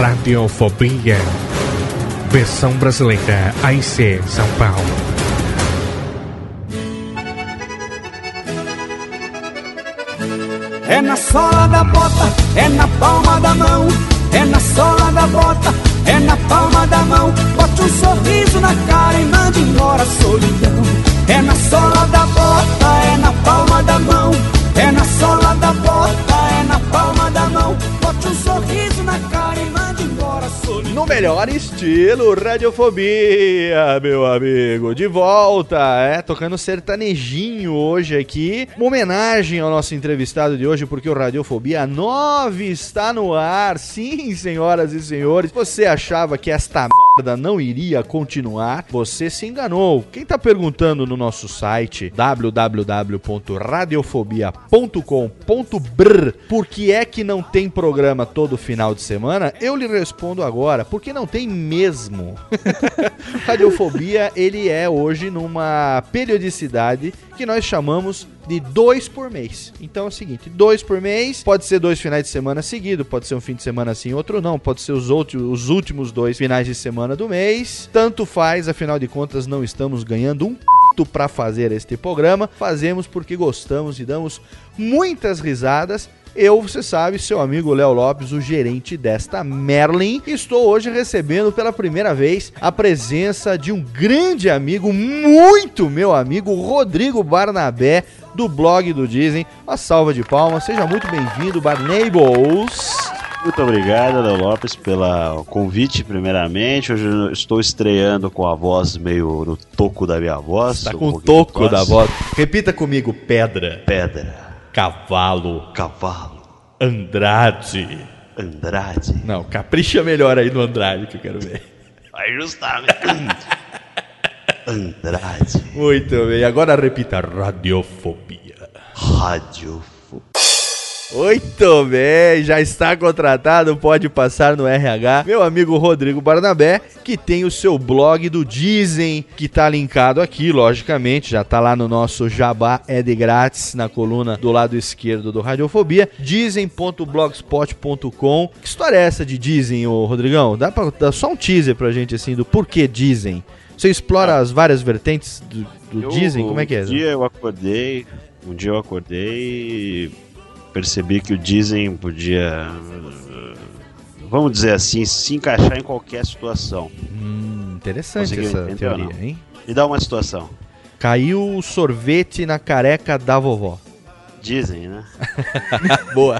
Radiofobia. Versão brasileira AIC São Paulo. É na sola da bota, é na palma da mão. É na sola da bota, é na palma da mão. Bote um sorriso melhor estilo, Radiofobia, meu amigo. De volta, é, tocando sertanejinho hoje aqui. Uma homenagem ao nosso entrevistado de hoje, porque o Radiofobia 9 está no ar. Sim, senhoras e senhores. Você achava que esta merda não iria continuar? Você se enganou. Quem tá perguntando no nosso site www.radiofobia.com.br por que é que não tem programa todo final de semana? Eu lhe respondo agora, não tem mesmo. Radiofobia, ele é hoje numa periodicidade que nós chamamos de dois por mês. Então é o seguinte, dois por mês, pode ser dois finais de semana seguidos, pode ser um fim de semana assim, outro não, pode ser os, os últimos dois finais de semana do mês. Tanto faz, afinal de contas, não estamos ganhando um para fazer este programa. Fazemos porque gostamos e damos muitas risadas. Eu, você sabe, seu amigo Léo Lopes, o gerente desta Merlin, estou hoje recebendo pela primeira vez a presença de um grande amigo, muito meu amigo, Rodrigo Barnabé, do blog do Disney. Uma salva de palmas, seja muito bem-vindo, Barnables. Muito obrigado, Léo Lopes, pelo convite, primeiramente. Hoje eu estou estreando com a voz meio no toco da minha voz. Tá um com o pouquinho toco da voz. Repita comigo: pedra, Pedra, cavalo, cavalo, Andrade. Andrade. Não, capricha melhor aí no Andrade que eu quero ver. Vai justamente. Andrade. Muito bem, agora repita: radiofobia. Rádio. Muito bem, já está contratado, pode passar no RH. Meu amigo Rodrigo Barnabé, que tem o seu blog do Dizem, que tá linkado aqui, logicamente, já tá lá no nosso Jabá é de grátis, na coluna do lado esquerdo do Radiofobia, dizem.blogspot.com. Que história é essa de Dizem, ô Rodrigão? Dá pra dar só um teaser pra gente, assim, do porquê Dizem? Você explora as várias vertentes do, do Eu- Dizem? Como é que é? Um dia eu acordei, um dia eu acordei percebi que o Dizem podia, vamos dizer assim, se encaixar em qualquer situação. Hum, interessante Conseguiu essa entender teoria, hein? Me dá uma situação. Caiu o sorvete na careca da vovó. Dizem, né? Boa.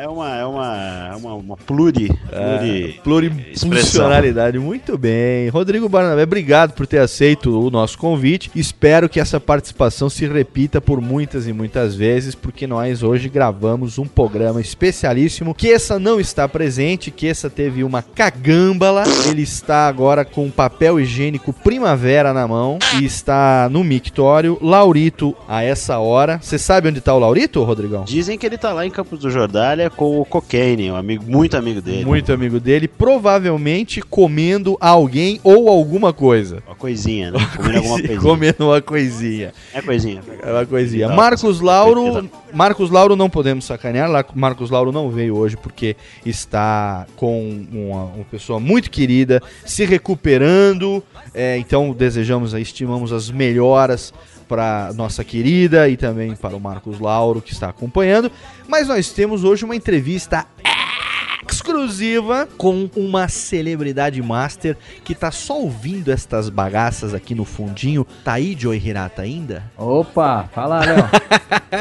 Uma- É uma, é uma, é uma, uma pluri, pluri Plurifuncionalidade, muito bem. Rodrigo Barnabé, obrigado por ter aceito o nosso convite. Espero que essa participação se repita por muitas e muitas vezes, porque nós hoje gravamos um programa especialíssimo. Que essa não está presente, que essa teve uma cagâmbala. Ele está agora com papel higiênico primavera na mão e está no mictório. Laurito, a essa hora. Você sabe onde está o Laurito, Rodrigão? Dizem que ele tá lá em Campos do Jordália com o Cocaine, um amigo, muito amigo dele. Muito amigo dele, provavelmente comendo alguém ou alguma coisa. Uma coisinha, né? Comendo alguma coisinha. Comendo uma coisinha. É coisinha. É uma coisinha. Tá. Marcos Lauro. Marcos Lauro não podemos sacanear. Marcos Lauro não veio hoje porque está com uma, uma pessoa muito querida, se recuperando. É, então desejamos, estimamos as melhoras para nossa querida e também para o Marcos Lauro que está acompanhando. Mas nós temos hoje uma entrevista exclusiva com uma celebridade master que tá só ouvindo estas bagaças aqui no fundinho. Tá aí, Joey Hirata, ainda? Opa, fala, Léo.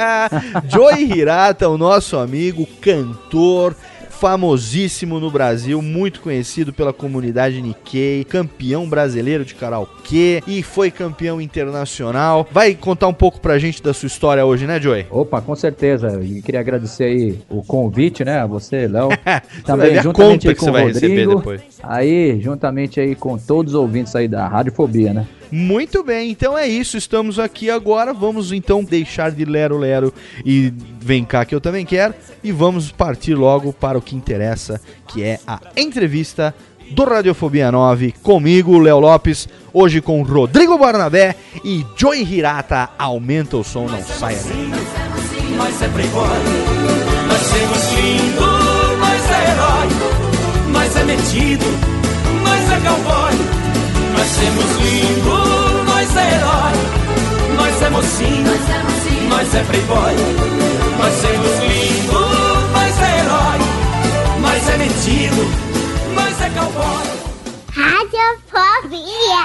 Joey Hirata, o nosso amigo, cantor, famosíssimo no Brasil, muito conhecido pela comunidade Nikkei, campeão brasileiro de karaokê e foi campeão internacional. Vai contar um pouco pra gente da sua história hoje, né, Joey? Opa, com certeza. E queria agradecer aí o convite, né? A você, Léo. Também juntamente com o Rodrigo. Aí, juntamente aí com todos os ouvintes aí da Radiofobia, né? Muito bem, então é isso. Estamos aqui agora. Vamos então deixar de lero-lero e vem cá que eu também quero. E vamos partir logo para o que interessa, que é a entrevista do Radiofobia 9 comigo, Léo Lopes. Hoje com Rodrigo Barnabé e Joey Hirata. Aumenta o som, não saia daí. Nós é nós somos lindo, nós é herói, nós é metido, nós é cowboy. Nós somos lindo, nós é herói, nós é mocinho, nós é playboy. Nós somos lindo, nós é herói, nós é metido, nós é cowboy. Radiofobia.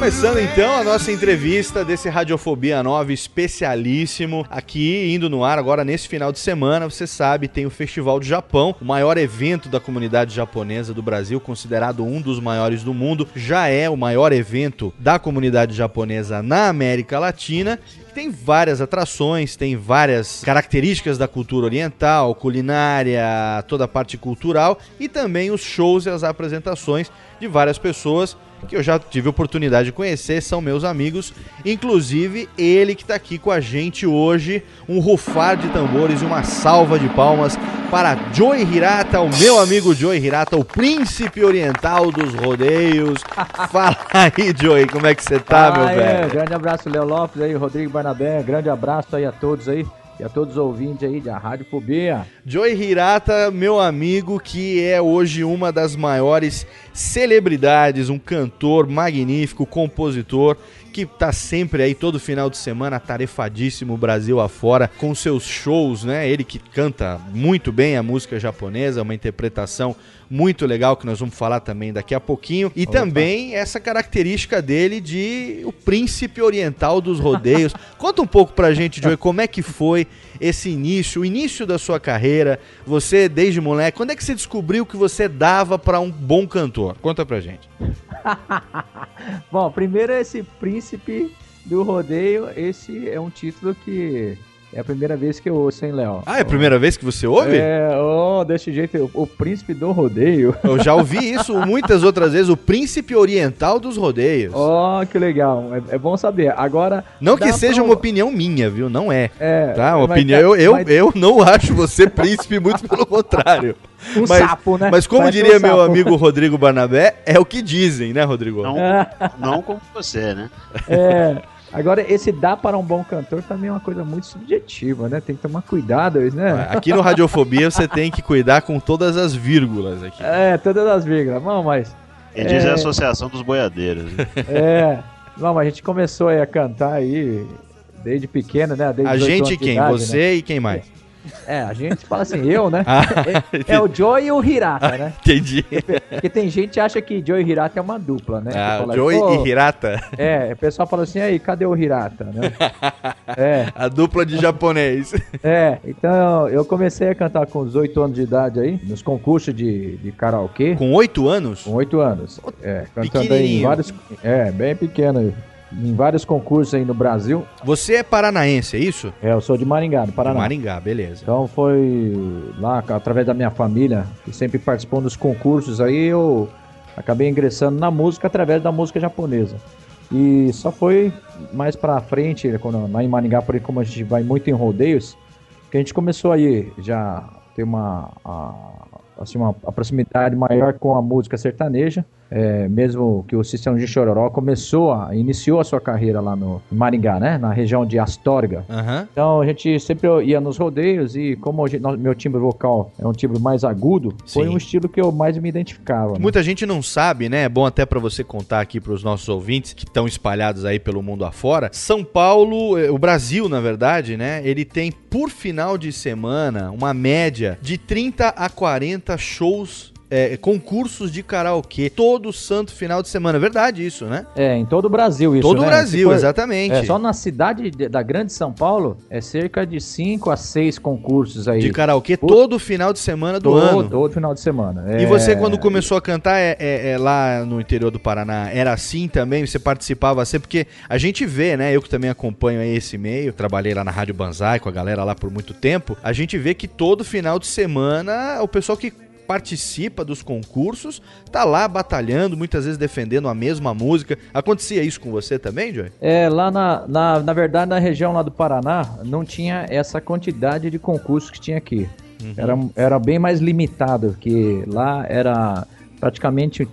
Começando então a nossa entrevista desse Radiofobia 9 especialíssimo aqui indo no ar agora nesse final de semana. Você sabe, tem o Festival do Japão, o maior evento da comunidade japonesa do Brasil, considerado um dos maiores do mundo. Já é o maior evento da comunidade japonesa na América Latina. Tem várias atrações, tem várias características da cultura oriental, culinária, toda a parte cultural e também os shows e as apresentações de várias pessoas que eu já tive oportunidade de conhecer, são meus amigos, inclusive ele que está aqui com a gente hoje, um rufar de tambores e uma salva de palmas para Joey Hirata, o meu amigo Joey Hirata, o príncipe oriental dos rodeios. Fala aí, Joey, como é que você tá, meu Ah, é, velho? Grande abraço, Léo Lopes aí, Rodrigo Barnabé. Grande abraço aí a todos aí. E a todos os ouvintes aí da Radiofobia. Joey Hirata, meu amigo, que é hoje uma das maiores celebridades, um cantor magnífico, compositor, que tá sempre aí todo final de semana tarefadíssimo Brasil afora com seus shows, né? Ele que canta muito bem a música japonesa, uma interpretação muito legal que nós vamos falar também daqui a pouquinho. E também essa característica dele de o príncipe oriental dos rodeios. Conta um pouco pra gente, Joey, como é que foi esse início, o início da sua carreira, você desde moleque, quando é que você descobriu que você dava pra um bom cantor? Conta pra gente. Bom, primeiro esse príncipe do rodeio, esse é um título que é a primeira vez que eu ouço, hein, Léo? Ah, é a primeira vez que você ouve? É, oh, desse jeito, o, o príncipe do rodeio. Eu já ouvi isso muitas outras vezes, o príncipe oriental dos rodeios. Oh, que legal. É, é bom saber. Agora. Não que seja pra- uma opinião minha, viu? Não é. É, Tá? Uma opinião. tá- Eu, eu, mas- eu não acho você príncipe, muito pelo contrário. Um mas, sapo, né? Mas como Parece diria um meu sapo. amigo Rodrigo Barnabé, é o que dizem, né, Rodrigo? Não, não como você, né? É. Agora, esse dá para um bom cantor também é uma coisa muito subjetiva, né? Tem que tomar cuidado, né? Aqui no Radiofobia você tem que cuidar com todas as vírgulas aqui. É, todas as vírgulas. Não, mas. Quem diz é É. a Associação dos Boiadeiros. né? É. Não, mas a gente começou aí a cantar aí desde pequeno, né? Desde A 18 gente quem? idade, Você né? e quem mais? É, a gente fala assim, eu, né? Ah, É, é o Joey e o Hirata, né? Entendi. Porque tem gente que acha que Joey e Hirata é uma dupla, né? Ah, fala, Joey "Pô, e Hirata, É, o pessoal fala assim, aí, cadê o Hirata, né? É, a dupla de japonês. é. Então eu comecei a cantar com os 8 anos de idade aí, nos concursos de, de karaokê. Com oito anos? Com 8 anos. É, cantando aí em vários. É, bem pequeno. Em vários concursos aí no Brasil. Você é paranaense, é isso? É, eu sou de Maringá, no Paraná. Maringá, beleza. Então foi lá, através da minha família, que sempre participou dos concursos aí, eu acabei ingressando na música através da música japonesa. E só foi mais pra frente, quando, lá em Maringá, por aí, como a gente vai muito em rodeios, que a gente começou aí já ter uma, a- assim, uma, proximidade maior com a música sertaneja. É, mesmo que o Sistema de Chororó começou a, iniciou a sua carreira lá no Maringá, né? Na região de Astorga. Aham. Então a gente sempre ia nos rodeios e como gente- meu timbre vocal é um timbre mais agudo, foi Sim. um estilo que eu mais me identificava. né? Muita gente não sabe, né? É bom até pra você contar aqui pros nossos ouvintes que estão espalhados aí pelo mundo afora. São Paulo, eh, o Brasil, na verdade, né? Ele tem por final de semana uma média de 30 a 40 shows. Eh, concursos de karaokê todo santo final de semana. É verdade isso, né? É, em todo o Brasil isso, todo o né? Brasil, for- exatamente. É, só na cidade de- da Grande São Paulo é cerca de 5 a 6 concursos aí. De karaokê Por- todo final de semana do todo, ano. todo final de semana. E É, você, quando começou a cantar é, é- é lá no interior do Paraná, era assim também? Você participava assim? Porque a gente vê, né? Eu que também acompanho aí esse meio, trabalhei lá na Rádio Banzai com a galera lá por muito tempo. A gente vê que todo final de semana o pessoal que participa dos concursos tá lá batalhando, muitas vezes defendendo a mesma música. Acontecia isso com você também, Joy? É, lá na, na, na verdade, na região lá do Paraná, não tinha essa quantidade de concursos que tinha aqui. Era, era bem mais limitado, que lá era praticamente.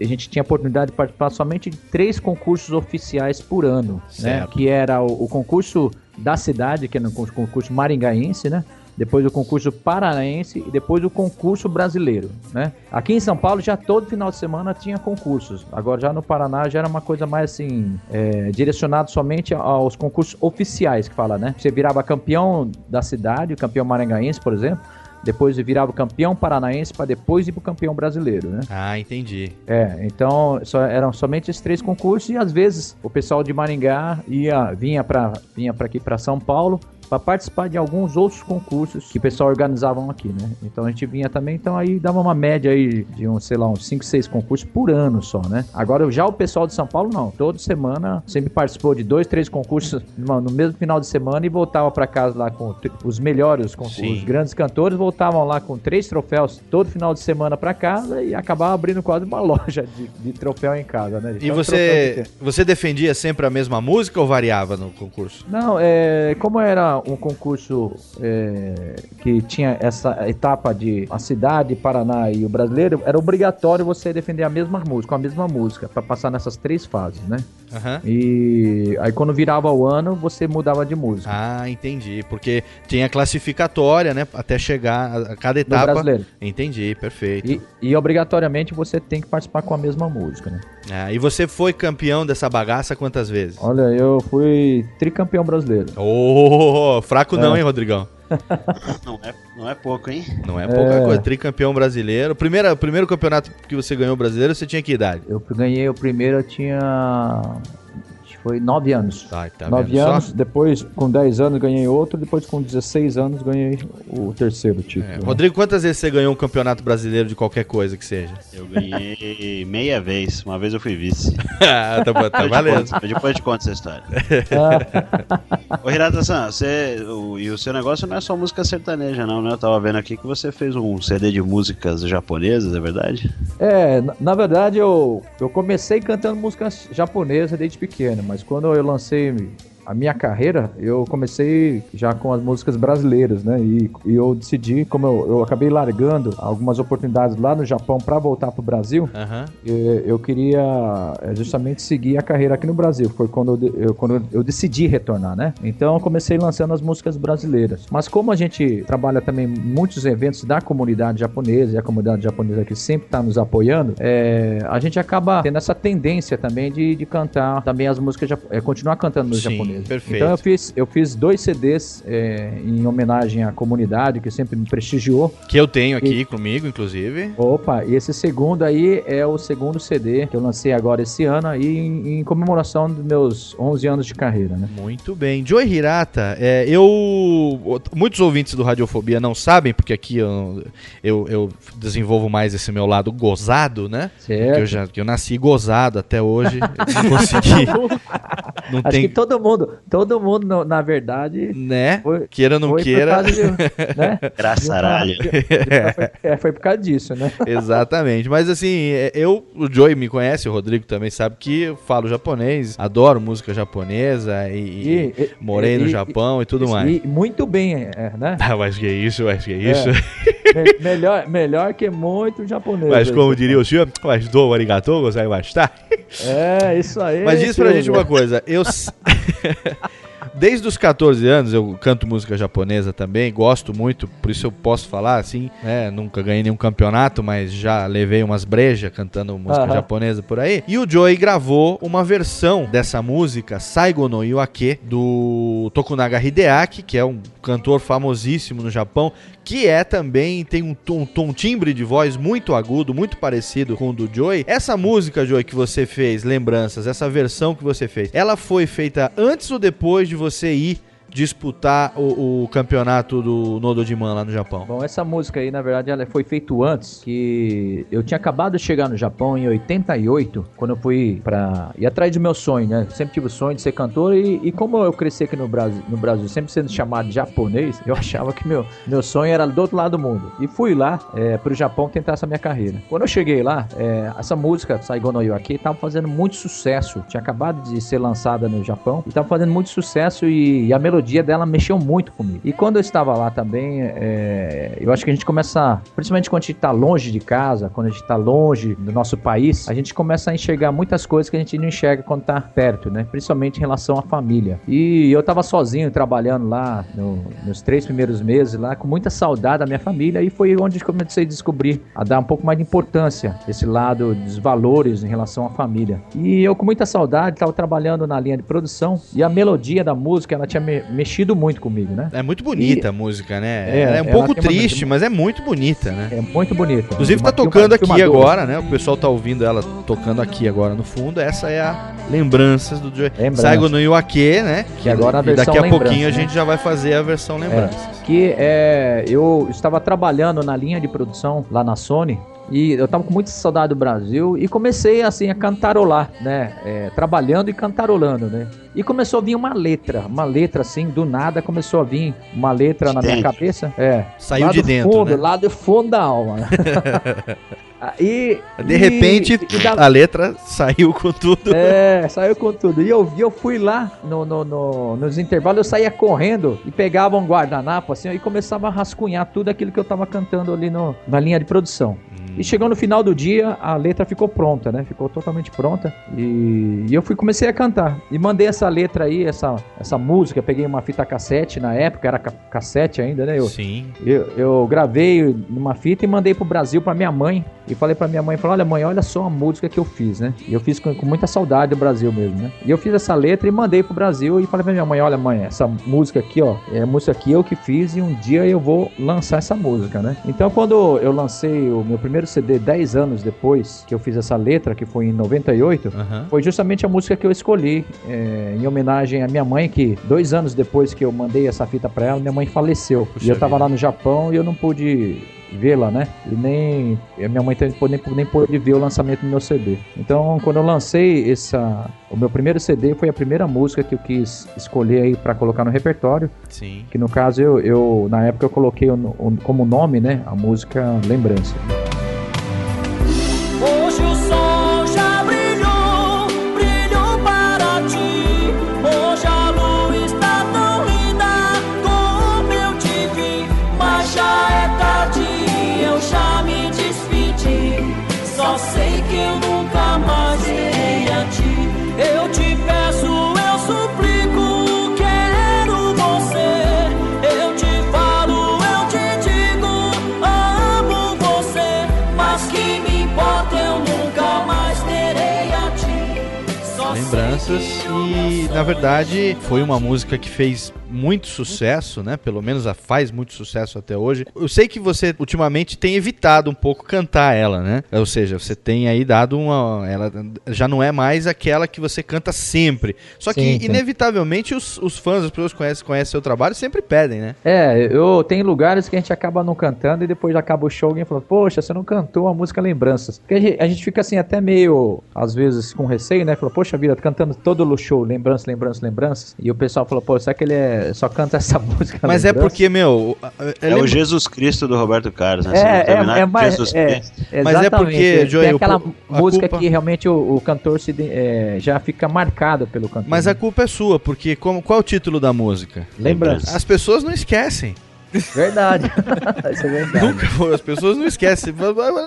A gente tinha a oportunidade de participar somente de três concursos oficiais por ano, né? Que era o, o concurso da cidade, que era o concurso maringaense, né? Depois o concurso paranaense e depois o concurso brasileiro, né? Aqui em São Paulo já todo final de semana tinha concursos. Agora já no Paraná já era uma coisa mais assim, é, direcionado somente aos concursos oficiais que fala, né? Você virava campeão da cidade, campeão maringaense, por exemplo. Depois virava campeão paranaense para depois ir pro campeão brasileiro, né? Ah, entendi. É, então só, eram somente esses três concursos e às vezes o pessoal de Maringá ia, vinha para vinha para aqui para São Paulo para participar de alguns outros concursos que o pessoal organizavam aqui, né? Então a gente vinha também, então aí dava uma média aí de uns, sei lá, uns 5, 6 concursos por ano só, né? Agora já o pessoal de São Paulo não, toda semana sempre participou de dois, três concursos no, mesmo final de semana e voltava para casa lá com os melhores, Sim. os grandes cantores voltavam lá com três troféus todo final de semana para casa e acabava abrindo quase uma loja de, de troféu em casa, né? E Então, você, você defendia sempre a mesma música ou variava no concurso? Não, é, como era um concurso é, que tinha essa etapa de a cidade, Paraná e o brasileiro, era obrigatório você defender a mesma música, a mesma música, para passar nessas três fases, né? Aham. E aí quando virava o ano, você mudava de música. Ah, entendi. Porque tinha classificatória, né? Até chegar a, cada etapa. brasileiro. Entendi, perfeito. E, e obrigatoriamente você tem que participar com a mesma música, né? Ah, e você foi campeão dessa bagaça quantas vezes? Olha, eu fui tricampeão brasileiro. Ô, fraco não, É. hein, Rodrigão? Não é, não é pouco, hein? Não é pouca É. coisa. Tricampeão brasileiro. Primeira, primeiro campeonato que você ganhou brasileiro, você tinha que idade? Eu ganhei o primeiro, eu tinha. Foi nove anos. Tá, tá Nove vendo só? anos, depois com 10 anos ganhei outro, depois com 16 anos ganhei o terceiro título. É. né? Rodrigo, quantas vezes você ganhou um campeonato brasileiro de qualquer coisa que seja? Eu ganhei meia vez. Uma vez eu fui vice. Ah, tá, bom, tá valendo. conto- eu depois te conto essa história. Ô, Hirata-san, você, o, e o seu negócio não é só música sertaneja, não, né? Eu tava vendo aqui que você fez um CD de músicas japonesas, é verdade? É, na, na verdade eu, eu comecei cantando músicas japonesas desde pequeno, mas quando eu lancei a minha carreira, eu comecei já com as músicas brasileiras, né? E, e eu decidi, como eu, eu acabei largando algumas oportunidades lá no Japão para voltar pro Brasil, Aham. eh, eu queria eh, justamente seguir a carreira aqui no Brasil. Foi quando eu, eu- quando eu decidi retornar, né? Então eu comecei lançando as músicas brasileiras. Mas como a gente trabalha também muitos eventos da comunidade japonesa, e a comunidade japonesa aqui sempre está nos apoiando, eh, a gente acaba tendo essa tendência também de, de cantar também as músicas, eh, continuar cantando nos japoneses. Mesmo. Perfeito. Então eu fiz, eu fiz dois CDs é, em homenagem à comunidade que sempre me prestigiou. Que eu tenho aqui comigo, inclusive. Opa, e esse segundo aí é o segundo CD que eu lancei agora esse ano aí em, em comemoração dos meus 11 anos de carreira, né? Muito bem. Joey Hirata, é, eu. Muitos ouvintes do Radiofobia não sabem, porque aqui eu, eu, eu desenvolvo mais esse meu lado gozado, né? Que eu, Certo. já, que eu nasci gozado até hoje. não consegui. Não Acho tem. que todo mundo, todo mundo, no- na verdade, Né? foi, Queira ou não queira. de, né? Graçaralho. Foi, é, foi por causa disso, né? Exatamente. Mas assim, é, eu, o Joey me conhece, o Rodrigo também sabe que eu falo japonês, adoro música japonesa e, e E- morei e- no Japão e tudo mais. E muito bem, é, né? Ah, mas que isso, mas que isso. Me- melhor, melhor que muito japonês. Mas como você diria o senhor, mas do arigatou, gozaimashita. É, isso aí. Mas diz pra gente uma coisa, eu s- Desde os 14 anos eu canto música japonesa também, gosto muito, por isso eu posso falar assim, né? Nunca ganhei nenhum campeonato, mas já levei umas brejas cantando música Aham. japonesa por aí. E o Joey gravou uma versão dessa música, Saigo no Iwake, do Tokunaga Hideaki, que é um cantor famosíssimo no Japão, que é também, tem um tom, tom- timbre de voz muito agudo, muito parecido com o do Joey. Essa música, Joey, que você fez, Lembranças, essa versão que você fez, ela foi feita antes ou depois de você ir disputar o, o campeonato do Nodojiman lá no Japão? Bom, essa música aí, na verdade, ela foi feita antes, que eu tinha acabado de chegar no Japão em 88, quando eu fui pra ir atrás do meu sonho, né? Sempre tive o sonho de ser cantor e, e como eu cresci aqui no Brasil, no Brasil, sempre sendo chamado de japonês, eu achava que meu, meu sonho era do outro lado do mundo. E fui lá é, pro Japão tentar essa minha carreira. Quando eu cheguei lá, é, essa música, Saigon no Yoaki, tava fazendo muito sucesso. Tinha acabado de ser lançada no Japão e tava fazendo muito sucesso e, e a melodia dela mexeu muito comigo. E quando eu estava lá também, é, eu acho que a gente começa, principalmente quando a gente tá longe de casa, quando a gente tá longe do nosso país, a gente começa a enxergar muitas coisas que a gente não enxerga quando tá perto, né? Principalmente em relação à família. E eu tava sozinho trabalhando lá no- nos três primeiros meses lá, com muita saudade da minha família, e foi onde eu comecei a descobrir, a dar um pouco mais de importância esse lado dos valores em relação à família. E eu com muita saudade tava trabalhando na linha de produção e a melodia da música, ela tinha me- mexido muito comigo, né? É muito bonita a música, né? É, é um pouco tem uma- triste, mas é muito bonita, né? É muito bonita. Inclusive tá tocando uma aqui agora, né? O pessoal tá ouvindo ela tocando aqui agora no fundo. Essa é a Lembranças do Joey. Lembranças. Saigo no Iwake, né? Que agora a e daqui a pouquinho a né? gente já vai fazer a versão Lembranças. que é, eu estava trabalhando na linha de produção lá na Sony e eu tava com muita saudade do Brasil e comecei assim a cantarolar, né? É, trabalhando e cantarolando, né? E começou a vir uma letra, uma letra assim, do nada começou a vir uma letra De na minha dentro. cabeça. É. Saiu lá de do dentro, fundo, né? Lá do fundo da alma. e, De e- repente, e da- a letra saiu com tudo. é, saiu com tudo. E eu vi, eu fui lá no, no- no- nos intervalos, eu saía correndo e pegava um guardanapo assim e começava a rascunhar tudo aquilo que eu tava cantando ali no, na linha de produção. E chegou no final do dia, a letra ficou pronta, né? Ficou totalmente pronta. E, e eu fui comecei a cantar. E mandei essa letra aí, essa, essa música. Peguei uma fita cassete na época, era ca- cassete ainda, né? Eu, Sim. eu, eu gravei numa fita e mandei pro Brasil pra minha mãe. E falei pra minha mãe, falei, olha mãe, olha só a música que eu fiz, né? E eu fiz com, com muita saudade do Brasil mesmo, né? E eu fiz essa letra e mandei pro Brasil e falei pra minha mãe, olha mãe, essa música aqui, ó, é a música que eu que fiz e um dia eu vou lançar essa música, né? Então quando eu lancei o meu primeiro CD 10 anos depois que eu fiz essa letra, que foi em 98, Aham. foi justamente a música que eu escolhi é, em homenagem à minha mãe, que dois anos depois que eu mandei essa fita pra ela, minha mãe faleceu. Puxa e eu tava vida. lá no Japão e eu não pude vê-la, né? E nem a minha mãe também nem, nem pôde ver o lançamento do meu CD. Então, quando eu lancei essa, o meu primeiro CD foi a primeira música que eu quis escolher aí para colocar no repertório, Sim. que no caso eu, eu na época eu coloquei o- o- como nome, né, a música Lembrança. Na verdade foi uma música que fez muito sucesso, né? Pelo menos a faz muito sucesso até hoje. Eu sei que você ultimamente tem evitado um pouco cantar ela, né? Ou seja, você tem aí dado uma ela já não é mais aquela que você canta sempre. Só que Sim, inevitavelmente os, os fãs, as pessoas que conhecem, conhecem seu trabalho sempre pedem, né? É, eu tem lugares que a gente acaba não cantando e depois acaba o show alguém falando, poxa, você não cantou a música Lembranças. Porque a gente, a gente fica assim até meio, às vezes, com receio, né? Falou, poxa vida, cantando todo o show, lembranças, lembranças, lembranças. E o pessoal falou, pô, será que ele é, só canta essa música? Mas é porque, meu, É o Jesus Cristo do Roberto Carlos, né? É, é, é mais. Jesus É, Cristo. Mas é porque, exatamente. Joey, tem o aquela a música culpa- que realmente o, o cantor se, de- é, já fica marcado pelo cantor. mas a culpa é sua, porque como, qual é o título da música? Lembrança. As pessoas não esquecem. Verdade. Isso é verdade. Nunca foram, as pessoas não esquecem.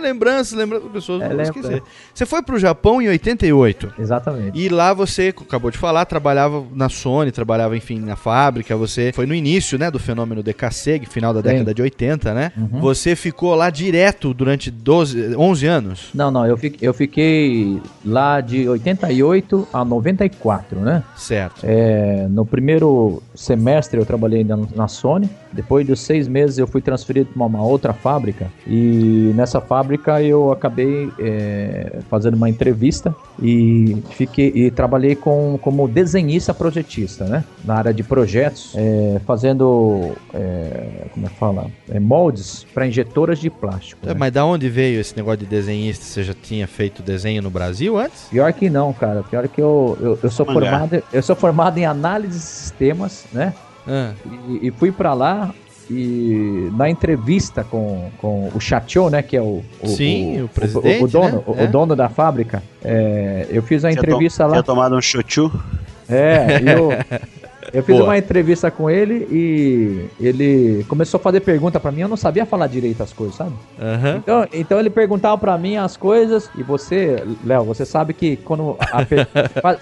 Lembranças, lembranças, as pessoas É, não vão esquecer. Você foi pro Japão em 88. Exatamente. E lá você, acabou de falar, trabalhava na Sony, trabalhava, enfim, na fábrica. Você foi no início, né, do fenômeno DKSEG, final da Sim. década de 80, né? Uhum. Você ficou lá direto durante 12, 11 anos. Não, não, eu fiquei, eu fiquei lá de 88 a 94, né? Certo. É, no primeiro semestre eu trabalhei ainda no- na Sony. Depois dos seis meses eu fui transferido para uma outra fábrica. E nessa fábrica eu acabei é, fazendo uma entrevista e fiquei e trabalhei com, como desenhista projetista, né? Na área de projetos, é, fazendo é, como é que fala? É, moldes para injetoras de plástico. É, né? Mas da onde veio esse negócio de desenhista? Você já tinha feito desenho no Brasil antes? Pior que não, cara. Pior que eu, eu, eu sou Mangá. formado, eu sou formado em análise de sistemas, né? Ah, E, e fui pra lá e na entrevista com, com o Chateau, né, que é o, o Sim, o o, presidente, o dono, né? o, É. o dono da fábrica, é, eu fiz a Tinha entrevista lá. Tinha tomado um chuchu. É, eu, eu fiz Boa. uma entrevista com ele e ele começou a fazer pergunta pra mim, eu não sabia falar direito as coisas, sabe? Aham. Então, então ele perguntava pra mim as coisas e você, Léo, você sabe que quando per-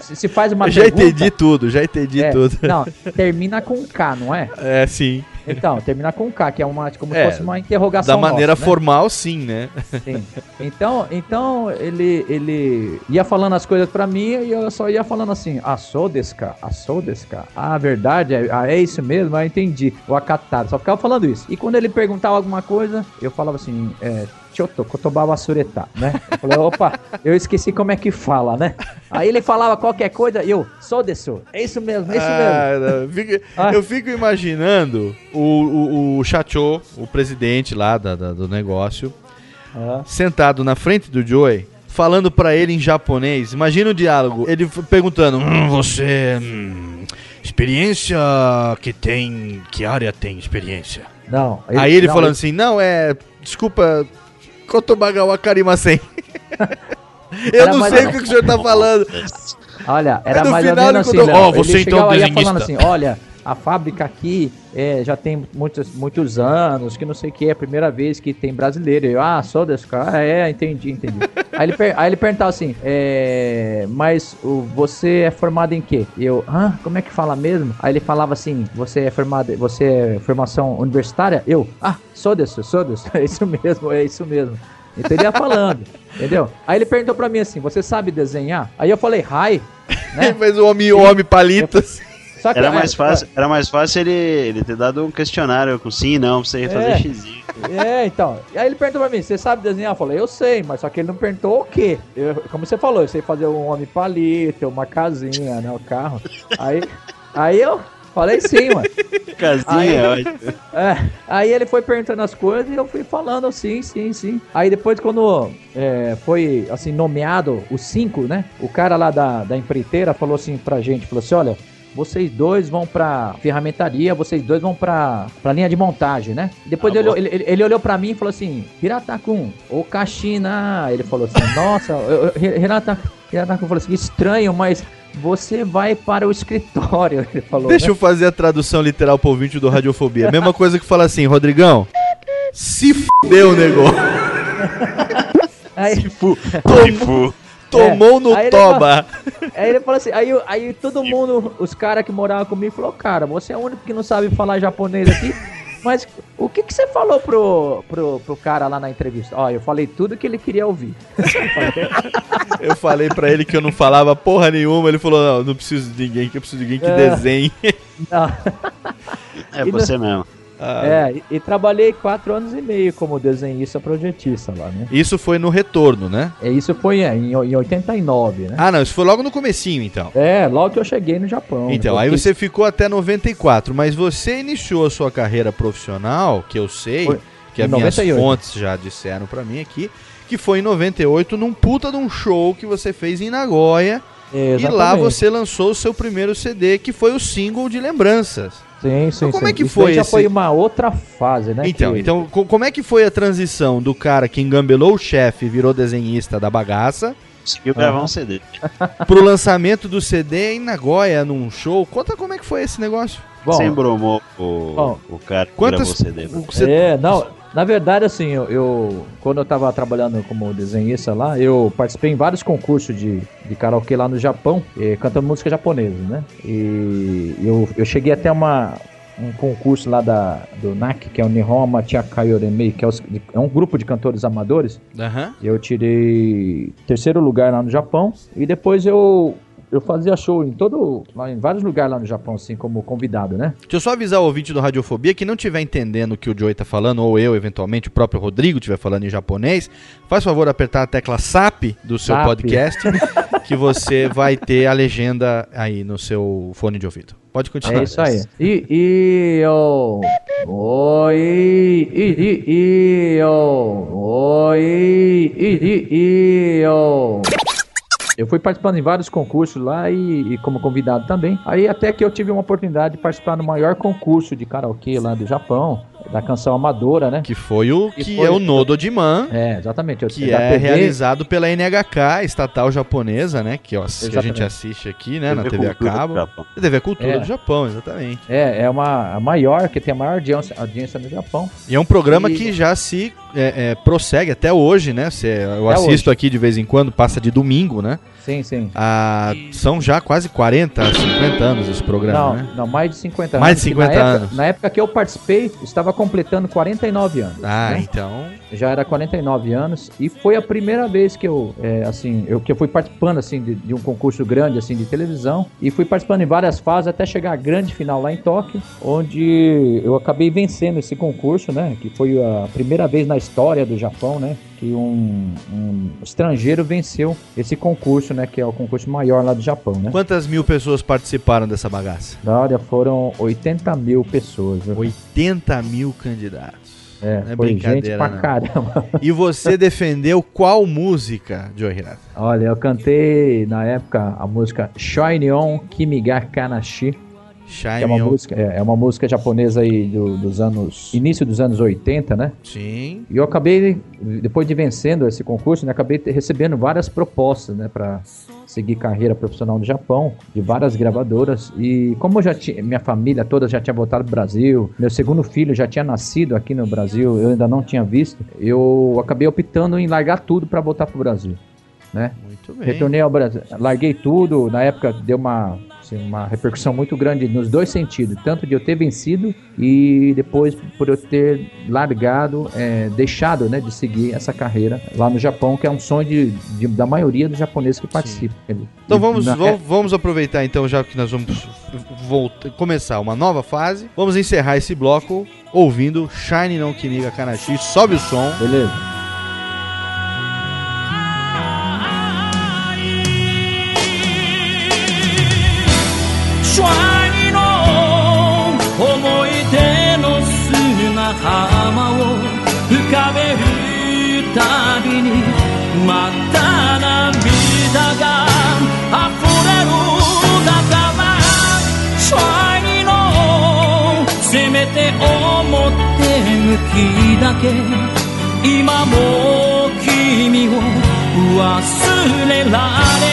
se faz uma Eu já pergunta, entendi tudo, já entendi é, tudo. Não, termina com K, não é? É, sim. Então, termina com K, que é uma como É, se fosse uma interrogação. Da maneira nossa, né? formal, sim, né? Sim. Então, então ele, ele ia falando as coisas pra mim e eu só ia falando assim, ah, sou desse cara, ah, sou desse cara. Ah, verdade, é, ah, é isso mesmo, ah, entendi. O acatado, só ficava falando isso. E quando ele perguntava alguma coisa, eu falava assim, é, Choto, Kotobaba Sureta, né? Eu falei, opa, eu esqueci como é que fala, né? Aí ele falava qualquer coisa e eu, sou desse, é isso mesmo, é isso mesmo. Ah, não, fica- Ah. Eu fico imaginando o, o, o Chacho, o presidente lá da- da- do negócio, Ah. sentado na frente do Joey, falando pra ele em japonês. Imagina o diálogo. Ele perguntando: "Hum, Você. hum, experiência que tem. Que área tem experiência? Não. Aí ele não, falando assim: Não, é. Desculpa. Kotobagawa Karimasen. Eu Era não sei ou o que, que o senhor tá falando. Olha, era no mais ou final menos ele assim, Léo. "Ó, você ele então desenhista." falando assim, olha, a fábrica aqui é, já tem muitos, muitos anos, que não sei o que, é a primeira vez que tem brasileiro. Eu, ah, sou desse cara, é, entendi, entendi. aí, ele, aí ele perguntava assim, é, mas o, você é formado em quê? Eu, ah, como é que fala mesmo? Aí ele falava assim, você é formado, você é formação universitária? Eu, ah, sou desse, sou desse, é isso mesmo, é isso mesmo. Então ele ia falando, entendeu? Aí ele perguntou pra mim assim, você sabe desenhar? Aí eu falei, hi, né? Mas o homem, o homem palitas. Era é, mais fácil, era mais fácil ele, ele ter dado um questionário com sim e não pra você fazer É. xizinho. É, então. E aí ele perguntou pra mim, você sabe desenhar? Eu falei, eu sei, mas só que ele não perguntou o quê? Eu- como você falou, eu sei fazer um homem palito, uma casinha, né, o carro. Aí, aí eu falei sim, mano. Casinha, Aí- é. É, aí ele foi perguntando as coisas e eu fui falando sim, sim, sim. Aí depois quando é, foi, assim, nomeado os cinco, né? O cara lá da, da empreiteira falou assim pra gente, falou assim, olha... Vocês dois vão pra ferramentaria, vocês dois vão pra, pra linha de montagem, né? Depois Ah, ele, bom. ele, ele- ele olhou pra mim e falou assim, Hiratakun, ô Kashina. Ele falou assim, nossa, eu- eu- Hirata, Hiratakun falou assim, estranho, mas você vai para o escritório, ele falou. Deixa né? eu fazer a tradução literal pro ouvinte do Radiofobia. Mesma coisa que fala assim, Rodrigão. Se fudeu o negócio. Aí, Tifu. Tomou no É. Aí ele toba. Aí ele falou assim, aí, aí todo mundo, os caras que moravam comigo, falou, cara, você é o único que não sabe falar japonês aqui. Mas o que, que você falou pro, pro, pro cara lá na entrevista? Ó, eu falei tudo que ele queria ouvir. Eu falei pra ele que eu não falava porra nenhuma. Ele falou: Não, não preciso de ninguém, que eu preciso de alguém que É. desenhe. Não. É E você mesmo. Ah, É, e, e trabalhei quatro anos e meio como desenhista projetista lá, né? Isso foi no retorno, né? É, isso foi é, em, em 89, né? Ah, não, isso foi logo no comecinho, então. É, logo que eu cheguei no Japão. Então, né? aí Porque- você ficou até 94, mas você iniciou a sua carreira profissional, que eu sei, Foi que as em minhas 98. fontes já disseram pra mim aqui, que foi em 98 num puta de um show que você fez em Nagoya, e lá Exatamente. você lançou o seu primeiro CD, que foi o single de lembranças. Sim, sim, Então, como sim. é que Isso foi já esse- foi uma outra fase, né? Então, que- então co- como é que foi a transição do cara que engambelou o chefe e virou desenhista da bagaça Conseguiu gravar um CD. pro lançamento do CD em Nagoya, num show? Conta como é que foi esse negócio. Bom, Você embromou o, Bom, o cara que Quantas... gravou o CD. o- você- É, não, na verdade, assim, eu, eu- quando eu tava trabalhando como desenhista lá, eu participei em vários concursos de, de karaokê lá no Japão, eh, cantando música japonesa, né? E eu, eu cheguei até uma, um concurso lá da, do NAC, que é o Nihon Amateur Kayoremei, que é, os- é um grupo de cantores amadores. Aham. Eu tirei terceiro lugar lá no Japão e depois eu eu fazia show em todo em vários lugares lá no Japão assim como convidado, né? Deixa eu só avisar o ouvinte do Radiofobia que não estiver entendendo o que o Joey tá falando, ou eu, eventualmente, o próprio Rodrigo estiver falando em japonês, faz favor apertar a tecla SAP do seu SAP. podcast, que você vai ter a legenda aí no seu fone de ouvido. Pode continuar. É isso aí. E e eu oi e e e eu oi e e e eu eu fui participando em vários concursos lá e, e como convidado também. Aí até que eu tive uma oportunidade de participar no maior concurso de karaokê lá do Japão, da canção amadora, né? Que foi o Que que foi- é o Nodo de Man, É, exatamente. Que é TV, realizado pela NHK, estatal japonesa, né? Que, ó, que a gente assiste aqui, né? Na TV TV a Cultura do cabo. Japão. TV Cultura É. do Japão, exatamente. É, é uma a maior, que tem a maior audiência, audiência no Japão. E é um programa E- que já se é, é, prossegue até hoje, né? Cê- eu Até assisto hoje. aqui de vez em quando, passa de domingo, né? Sim, sim. Ah, são já quase 40, 50 anos esse programa, Não, né? não, mais de 50 Mais anos. de que na 50 época- anos. Na época que eu participei, estava completando 49 anos. Ah, né? então. Já era 49 anos e foi a primeira vez que eu, é, assim, eu, que eu fui participando, assim, de, de um concurso grande, assim, de televisão e fui participando em várias fases até chegar à grande final lá em Tóquio, onde eu acabei vencendo esse concurso, né? Que foi a primeira vez na história do Japão, né? Que um, um estrangeiro venceu esse concurso, né? Que é o concurso maior lá do Japão, né? Quantas mil pessoas participaram dessa bagaça? Olha, foram 80 mil pessoas. viu? 80 mil candidatos. É, Não é foi gente brincadeira, pra não. caramba. E você defendeu qual música, Joe Hirata? Olha, eu cantei na época a música Shine On Kimiga Kanashi, que é uma Shine música, é, é uma música japonesa aí do- dos anos início dos anos 80, né? Sim. E eu acabei depois de vencendo esse concurso, né, acabei recebendo várias propostas, né, para seguir carreira profissional no Japão, de várias gravadoras. E como eu já tinha, minha família toda já tinha voltado pro Brasil, meu segundo filho já tinha nascido aqui no Brasil, eu ainda não tinha visto, eu acabei optando em largar tudo para voltar pro Brasil, né? Muito bem. Retornei ao Brasil, larguei tudo, na época deu uma, assim, uma repercussão muito grande nos dois sentidos, tanto de eu ter vencido e depois por eu ter largado, é, deixado né, de seguir essa carreira lá no Japão, que é um sonho de, de- da maioria dos japoneses que participam. Então vamos, na- vo- vamos aproveitar então, já que nós vamos voltar, começar uma nova fase, vamos encerrar esse bloco ouvindo Shine No Kimiga Kanashi. Sobe o som. Beleza. 思って表向きだけ。今も君を忘れられ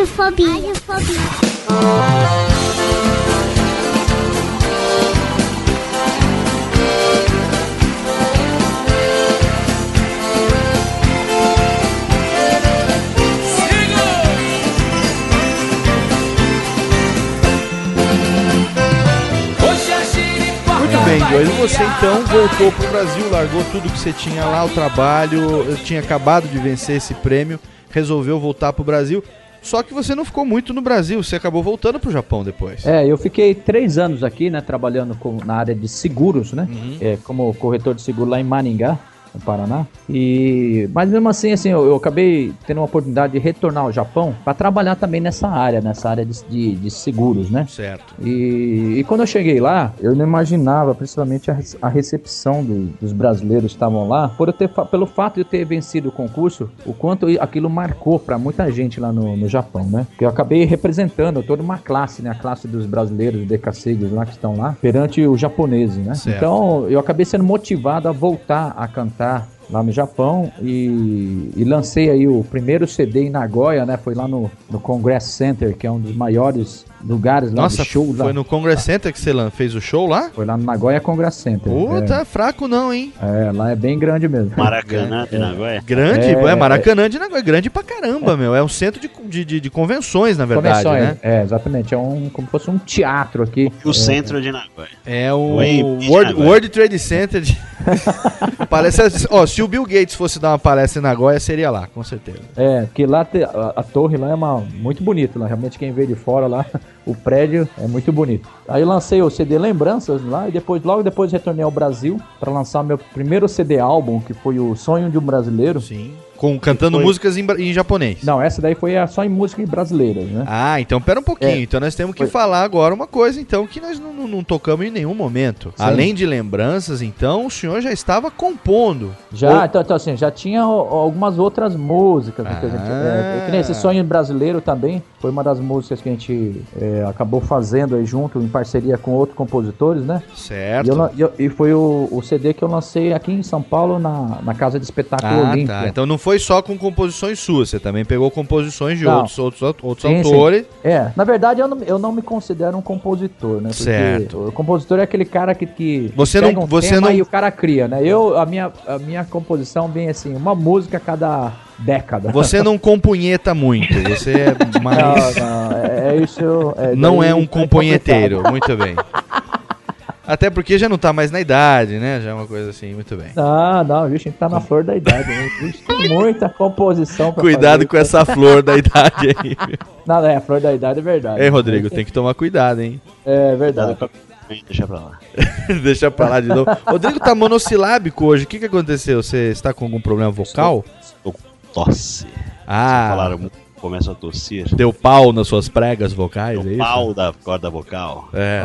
Radiofobia. Radiofobia. Muito bem, Joey. E você então voltou pro Brasil, largou tudo que você tinha lá, o trabalho, eu tinha acabado de vencer esse prêmio, resolveu voltar pro Brasil. Só que você não ficou muito no Brasil, você acabou voltando pro Japão depois. É, eu fiquei três anos aqui, né, trabalhando com- na área de seguros, né, é, como corretor de seguro lá em Maringá, no Paraná. E, mas mesmo assim, assim, eu, eu acabei tendo uma oportunidade de retornar ao Japão para trabalhar também nessa área, nessa área de, de, de seguros, né. Certo. E, e quando eu cheguei lá, eu não imaginava, principalmente a, a recepção do- dos brasileiros que estavam lá, por eu ter, pelo fato de eu ter vencido o concurso, o quanto aquilo marcou para muita gente lá no, no Japão, né? Porque eu acabei representando toda uma classe, né? A classe dos brasileiros, decassegues lá que estão lá, perante os japoneses, né? Certo. Então, eu acabei sendo motivado a voltar a cantar tá? Lá no Japão e, e lancei aí o primeiro CD em Nagoya, né? Foi lá no, no Congress Center, que é um dos maiores lugares lá Nossa, de show lá. foi no Congress Center que você fez o show lá? Foi lá no Nagoya Congress Center. Pô, é, fraco não, hein? é, lá é bem grande mesmo. Maracanã de Nagoya. Grande, É, é, Maracanã de Nagoya, é grande pra caramba, meu. É um centro de, de, de- de convenções, na verdade, Convenções, né? É, exatamente. É um, como se fosse um teatro aqui. O centro de Nagoya. É o Oi, World. World Trade Center. De... palestra, ó, se o Bill Gates fosse dar uma palestra em Nagoya, seria lá, com certeza. É, porque lá te- a, a torre lá é uma, muito bonito lá. Realmente quem vê de fora lá, o prédio é muito bonito. Aí lancei o CD Lembranças lá e depois, logo depois retornei ao Brasil para lançar meu primeiro CD álbum, que foi o Sonho de um Brasileiro. Sim. Com, cantando Foi- músicas em, em japonês. Não, essa daí foi a- só em música brasileira, né? Ah, então pera um pouquinho. É. Então nós temos que Foi. falar agora uma coisa, então, que nós não, não- não tocamos em nenhum momento. Sim. Além de lembranças, então, o senhor já estava compondo. Já, Ou- então, então, assim, já tinha algumas outras músicas né, que a gente. Ah. É, que nem esse sonho brasileiro também foi uma das músicas que a gente é, acabou fazendo aí junto, em parceria com outros compositores, né? Certo. E, eu eu- e foi o, o CD que eu lancei aqui em São Paulo, na, na Casa de Espetáculo Ah, Olímpia. tá. Então não foi só com composições suas, você também pegou composições de Não. outros, outros, outros Sim, sim. autores. É, na verdade eu não, eu não me considero um compositor, né? Porque Certo. o compositor é aquele cara que, que Você não- um você não- e o cara cria, né? Eu, a minha, a minha composição vem assim, uma música a cada década. Você não compunheta muito, você é mais. Não, não, é, é isso. é, Não daí é um é compunheteiro, muito bem. Até porque já não tá mais na idade, né? Já é uma coisa assim, muito bem. Não, não, viu? A gente tá na flor da idade. Né? Vixe, tem muita composição pra Cuidado fazer. com essa flor da idade aí. Não, é, a flor da idade é verdade. Ei, Rodrigo, tem que tomar cuidado, hein? É Cuidado verdade. Deixa pra lá. Deixa pra lá de novo. Rodrigo tá monossilábico hoje. O que que aconteceu? Você está com algum problema vocal? Estou com tosse. Ah, Falaram muito, começo a tossir. deu pau nas suas pregas vocais, é O isso? pau da corda vocal. É.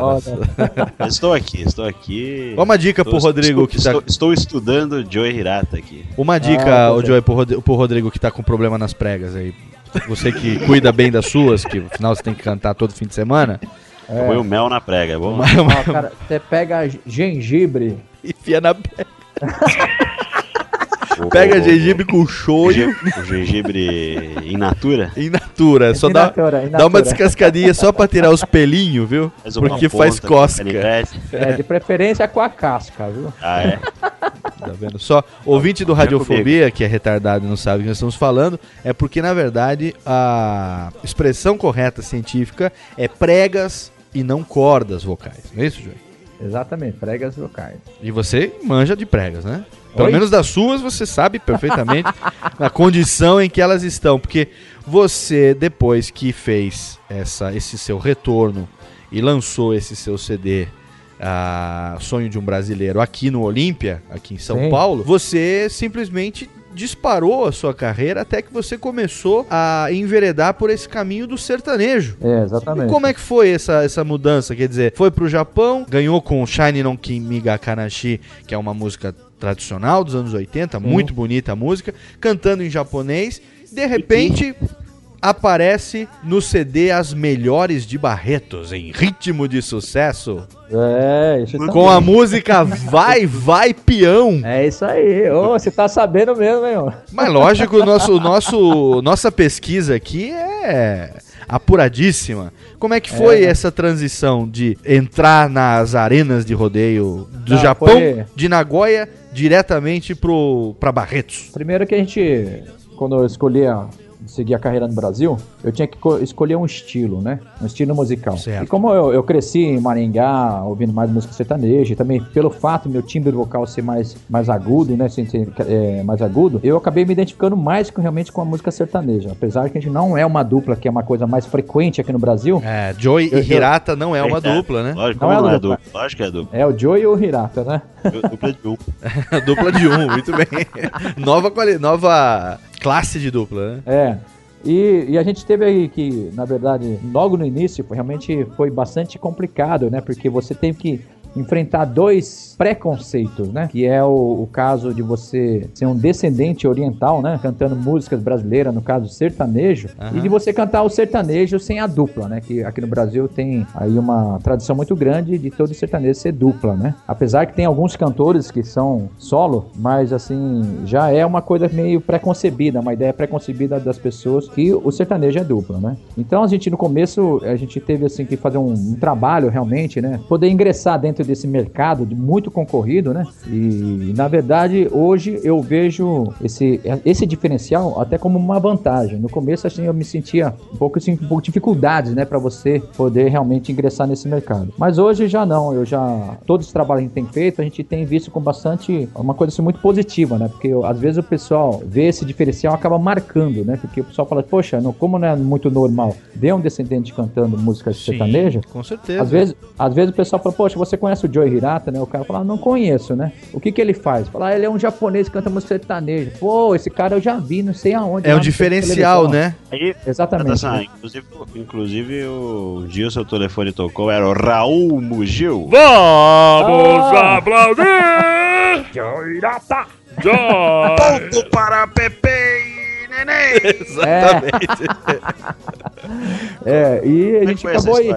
Mas estou aqui, estou aqui. Uma dica pro Estou- Rodrigo estou, que tá- estou, estou estudando Joey Hirata aqui. Uma dica, Ah, ô pois é. Joey, pro, Rod- pro Rodrigo que tá com problema nas pregas aí. Você que cuida bem das suas, que afinal você tem que cantar todo fim de semana. Eu Põe o mel na prega, é bom? Ó, cara, você pega gengibre. Enfia na prega. O- Pega o- gengibre com o shoyu gengibre- O gengibre in natura. in natura. Só In dá, natura, in dá uma natura. descascadinha só pra tirar os pelinhos, viu? Faz Porque faz cosca. É, de preferência com a casca, viu? Ah, é. Tá vendo? Só ouvinte do Radiofobia, que é retardado e não sabe o que nós estamos falando, é porque, na verdade, a expressão correta científica é pregas e não cordas vocais. Não é isso, Joey? Exatamente, pregas vocais. E você manja de pregas, né? Pelo Oi? menos das suas você sabe perfeitamente a condição em que elas estão. Porque você, depois que fez essa, esse seu retorno e lançou esse seu CD, ah, Sonho de um Brasileiro, aqui no Olímpia, aqui em São Sim. Paulo, você simplesmente disparou a sua carreira até que você começou a enveredar por esse caminho do sertanejo. É, E exatamente. como é que foi essa, essa mudança? Quer dizer, foi pro Japão, ganhou com Shine no Kimi ga Kanashi, que é uma música tradicional dos anos 80, muito bonita a música, cantando em japonês. De repente, aparece no CD As Melhores de Barretos, em ritmo de sucesso, É, isso com a música Vai, Vai Peão. É isso aí. Ô, você tá sabendo mesmo, hein? ó? Mas lógico, o nosso, nosso, nossa pesquisa aqui é apuradíssima. Como é que foi É. essa transição de entrar nas arenas de rodeio do Ah, Japão, foi- de Nagoya, diretamente pro, pra Barretos? Primeiro que a gente, quando eu escolhi a, seguir a carreira no Brasil, eu tinha que co- escolher um estilo, né? Um estilo musical. Certo. E como eu, eu cresci em Maringá, ouvindo mais música sertaneja, e também pelo fato do meu timbre vocal ser mais, mais agudo, né? Ser, ser, é, mais agudo, eu acabei me identificando mais com, realmente com a música sertaneja. Apesar que a gente não é uma dupla, que é uma coisa mais frequente aqui no Brasil. É, Joey Eu- e Hirata não é uma Eita. dupla, né? Lógico, Não é não é dupla. dupla. Lógico que é dupla. É o Joe e o Hirata, né? Dupla de um. dupla de um, muito bem. nova, quali- nova classe de dupla, né? É. E, e a gente teve aí que, na verdade, logo no início, realmente foi bastante complicado, né? Porque você teve que enfrentar dois preconceitos, né? Que é o, o caso de você ser um descendente oriental, né? Cantando músicas brasileiras, no caso sertanejo, Aham. e de você cantar o sertanejo sem a dupla, né? Que aqui no Brasil tem aí uma tradição muito grande de todo sertanejo ser dupla, né? Apesar que tem alguns cantores que são solo, mas assim, já é uma coisa meio preconcebida, uma ideia preconcebida das pessoas que o sertanejo é dupla, né? Então a gente no começo, a gente teve assim que fazer um, um trabalho realmente, né? Poder ingressar dentro desse mercado de muito concorrido, né? E na verdade, hoje eu vejo esse, esse diferencial até como uma vantagem. No começo assim eu me sentia um pouco assim, um pouco de dificuldades, né, para você poder realmente ingressar nesse mercado. Mas hoje já não, eu já todo esse trabalho que a gente tem feito, a gente tem visto com bastante uma coisa assim, muito positiva, né? Porque às vezes o pessoal vê esse diferencial acaba marcando, né? Porque o pessoal fala, poxa, não, como não é muito normal ver um descendente cantando música sertaneja, com certeza. às vezes, às vezes o pessoal fala, poxa, você conhece o Joe Hirata, né? O cara fala, não conheço, né? O que que ele faz? Fala, ah, ele é um japonês que canta música sertaneja. Pô, esse cara eu já vi, não sei aonde. É um diferencial, né? Aí, Exatamente. Natação, inclusive, inclusive o dia o seu telefone tocou, era o Raul Mugil. Vamos Ah. aplaudir! Hirata! Joy! Ponto para Pepe e Neném! É, e a é gente acabou aí?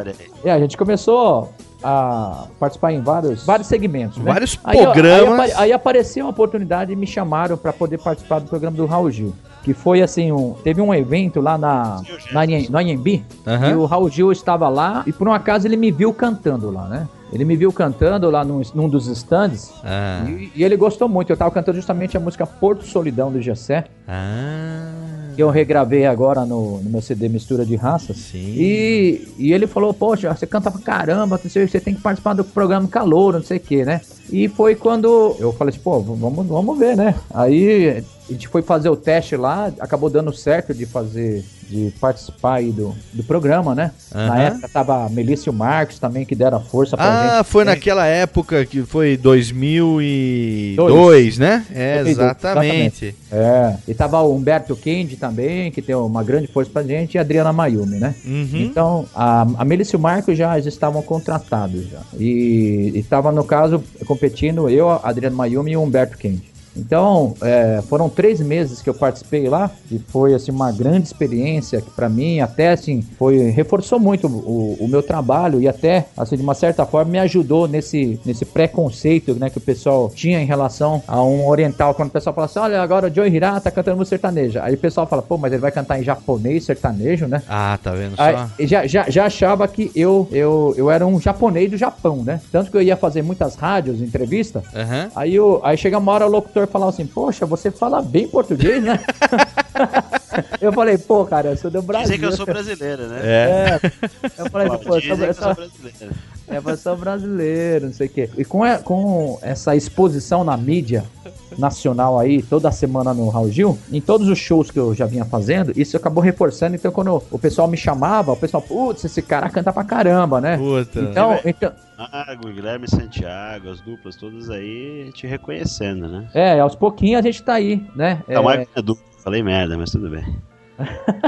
É, a gente começou a participar em vários, vários segmentos, né? Vários Aí, programas. Aí, aí apareceu uma oportunidade e me chamaram para poder participar do programa do Raul Gil. Que foi assim, um, teve um evento lá na, na, Anhembi, Aham. e o Raul Gil estava lá e por um acaso ele me viu cantando lá, né? Ele me viu cantando lá num, num dos stands Ah. e, e ele gostou muito. Eu tava cantando justamente a música Porto Solidão do Gessé, Ah. Que eu regravei agora no, no meu CD Mistura de Raças. Sim. E, e ele falou, poxa, você canta pra caramba, você, você tem que participar do programa Calor, não sei o que, né? E foi quando eu falei assim, pô, vamos, vamos ver, né? Aí a gente foi fazer o teste lá, acabou dando certo de fazer, de participar aí do, do programa, né? Na Aham. época tava a Melissa e o Marcos também, que deram força pra gente. Ah, foi naquela época que foi 2002, né? É, 2002, exatamente. É, e tava o Humberto Kendi também, que deu uma grande força pra gente, e a Adriana Mayumi, né? Uhum. Então, a, a Melissa e o Marco já estavam contratados já. E estava, no caso, competindo eu, Adriano Mayumi e Humberto Kendi. Então, é, foram três meses que eu participei lá e foi assim uma grande experiência que para mim até assim foi reforçou muito o, o meu trabalho e até assim de uma certa forma me ajudou nesse nesse preconceito né que o pessoal tinha em relação a um oriental quando o pessoal fala assim olha agora o Joe Hirata tá cantando música sertaneja aí o pessoal fala pô mas ele vai cantar em japonês sertanejo né Ah, tá vendo Aí, só? já, já, já achava que eu, eu, eu era um japonês do Japão, né? Tanto que eu ia fazer muitas rádios, entrevista. Aham. Aí, eu, aí chega uma hora o locutor falava assim: Poxa, você fala bem português, né? eu falei: Pô, cara, eu sou do Brasil. Dizem que eu sou brasileiro, né? É. Eu falei: Pô, Pô, eu sou, eu sou brasileiro. É, eu sou brasileiro, não sei o quê. E com, a- com essa exposição na mídia nacional aí, toda semana no Raul Gil, em todos os shows que eu já vinha fazendo, isso acabou reforçando. Então, quando o pessoal me chamava, o pessoal, putz, esse cara canta pra caramba, né? Puta. Então, então, Santiago, Guilherme Santiago, as duplas todas aí te reconhecendo, né? é, aos pouquinhos a gente tá aí, né? É, Camargo é dupla, falei merda, mas tudo bem.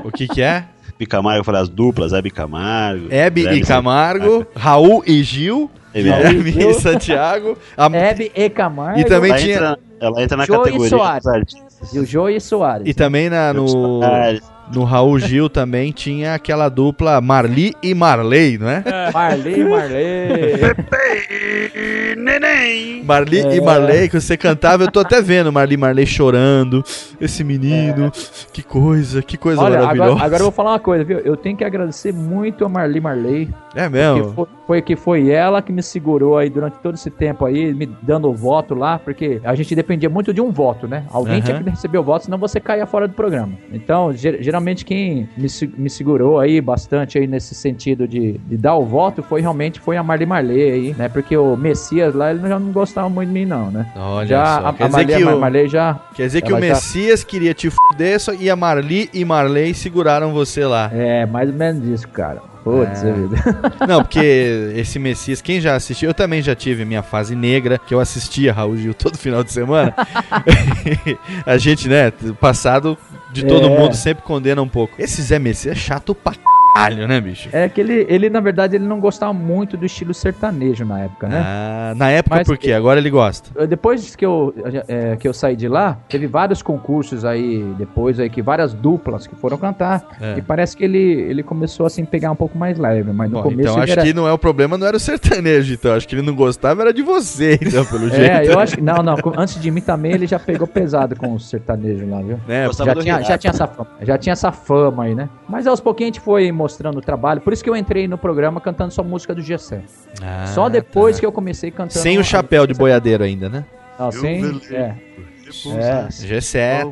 O que que é? Bicamargo, eu falei as duplas, Hebe Camargo. Hebe e Camargo, Raul e Gil. Guilherme Gil. e Santiago. a- Hebe e Camargo E também Ela tinha- entra, ela entra na Joey categoria Soares. dos artistas. e o Joey Soares. E também na, no, Soares. No Raul Gil também tinha aquela dupla Marli e Marley, não é? Marley, Marley. Neném! Marli É. e Marley, que você cantava, eu tô até vendo Marli e Marley chorando. Esse menino, que coisa, que coisa Olha, maravilhosa. agora, agora eu vou falar uma coisa, viu? Eu tenho que agradecer muito a Marli Marley. É mesmo? foi, foi que foi ela que me segurou aí durante todo esse tempo aí, me dando o voto lá, porque a gente dependia muito de um voto, né? Alguém Aham. tinha que receber o voto, senão você caía fora do programa. Então, ger- geralmente quem me, me segurou aí bastante aí nesse sentido de, de dar o voto foi realmente foi a Marli Marley aí, né? Porque o Messias lá, ele já não gostava muito de mim não, né? Olha já só. a, Quer a Marli, que o- Marley já... Quer dizer que o Ela já- Messias queria te fuder só- e a Marli e Marley seguraram você lá. É, mais ou menos isso, cara. Putz, É. vida. Não, porque esse Messias, quem já assistiu, eu também já tive minha fase negra, que eu assistia Raul Gil todo final de semana. a gente, né, passado de todo É. mundo sempre condena um pouco. Esse Zé Messias é chato pra caralho, né, bicho? É que ele, ele, na verdade, ele não gostava muito do estilo sertanejo na época, né? Ah, na época Mas- por quê? Agora ele gosta. Depois que eu, é, que eu saí de lá, teve vários concursos aí, depois aí, que várias duplas que foram cantar. É. E parece que ele, ele começou assim, pegar um pouco mais leve, mas no Bom, começo então ele acho era... que não é o problema, não era o sertanejo, então. Acho que ele não gostava, era de você, então, pelo jeito. É, eu acho que. Não, não. Antes de mim também ele já pegou pesado com o sertanejo lá, viu? Gostava Já tinha, já, tinha essa fama, já tinha essa fama aí, né? Mas aos pouquinhos a gente foi mostrando o trabalho. Por isso que eu entrei no programa cantando só música do Gessé. Ah, só depois tá. que eu comecei cantando. Sem o chapéu de boiadeiro ainda, né? Não, sem. É. É. Gessé.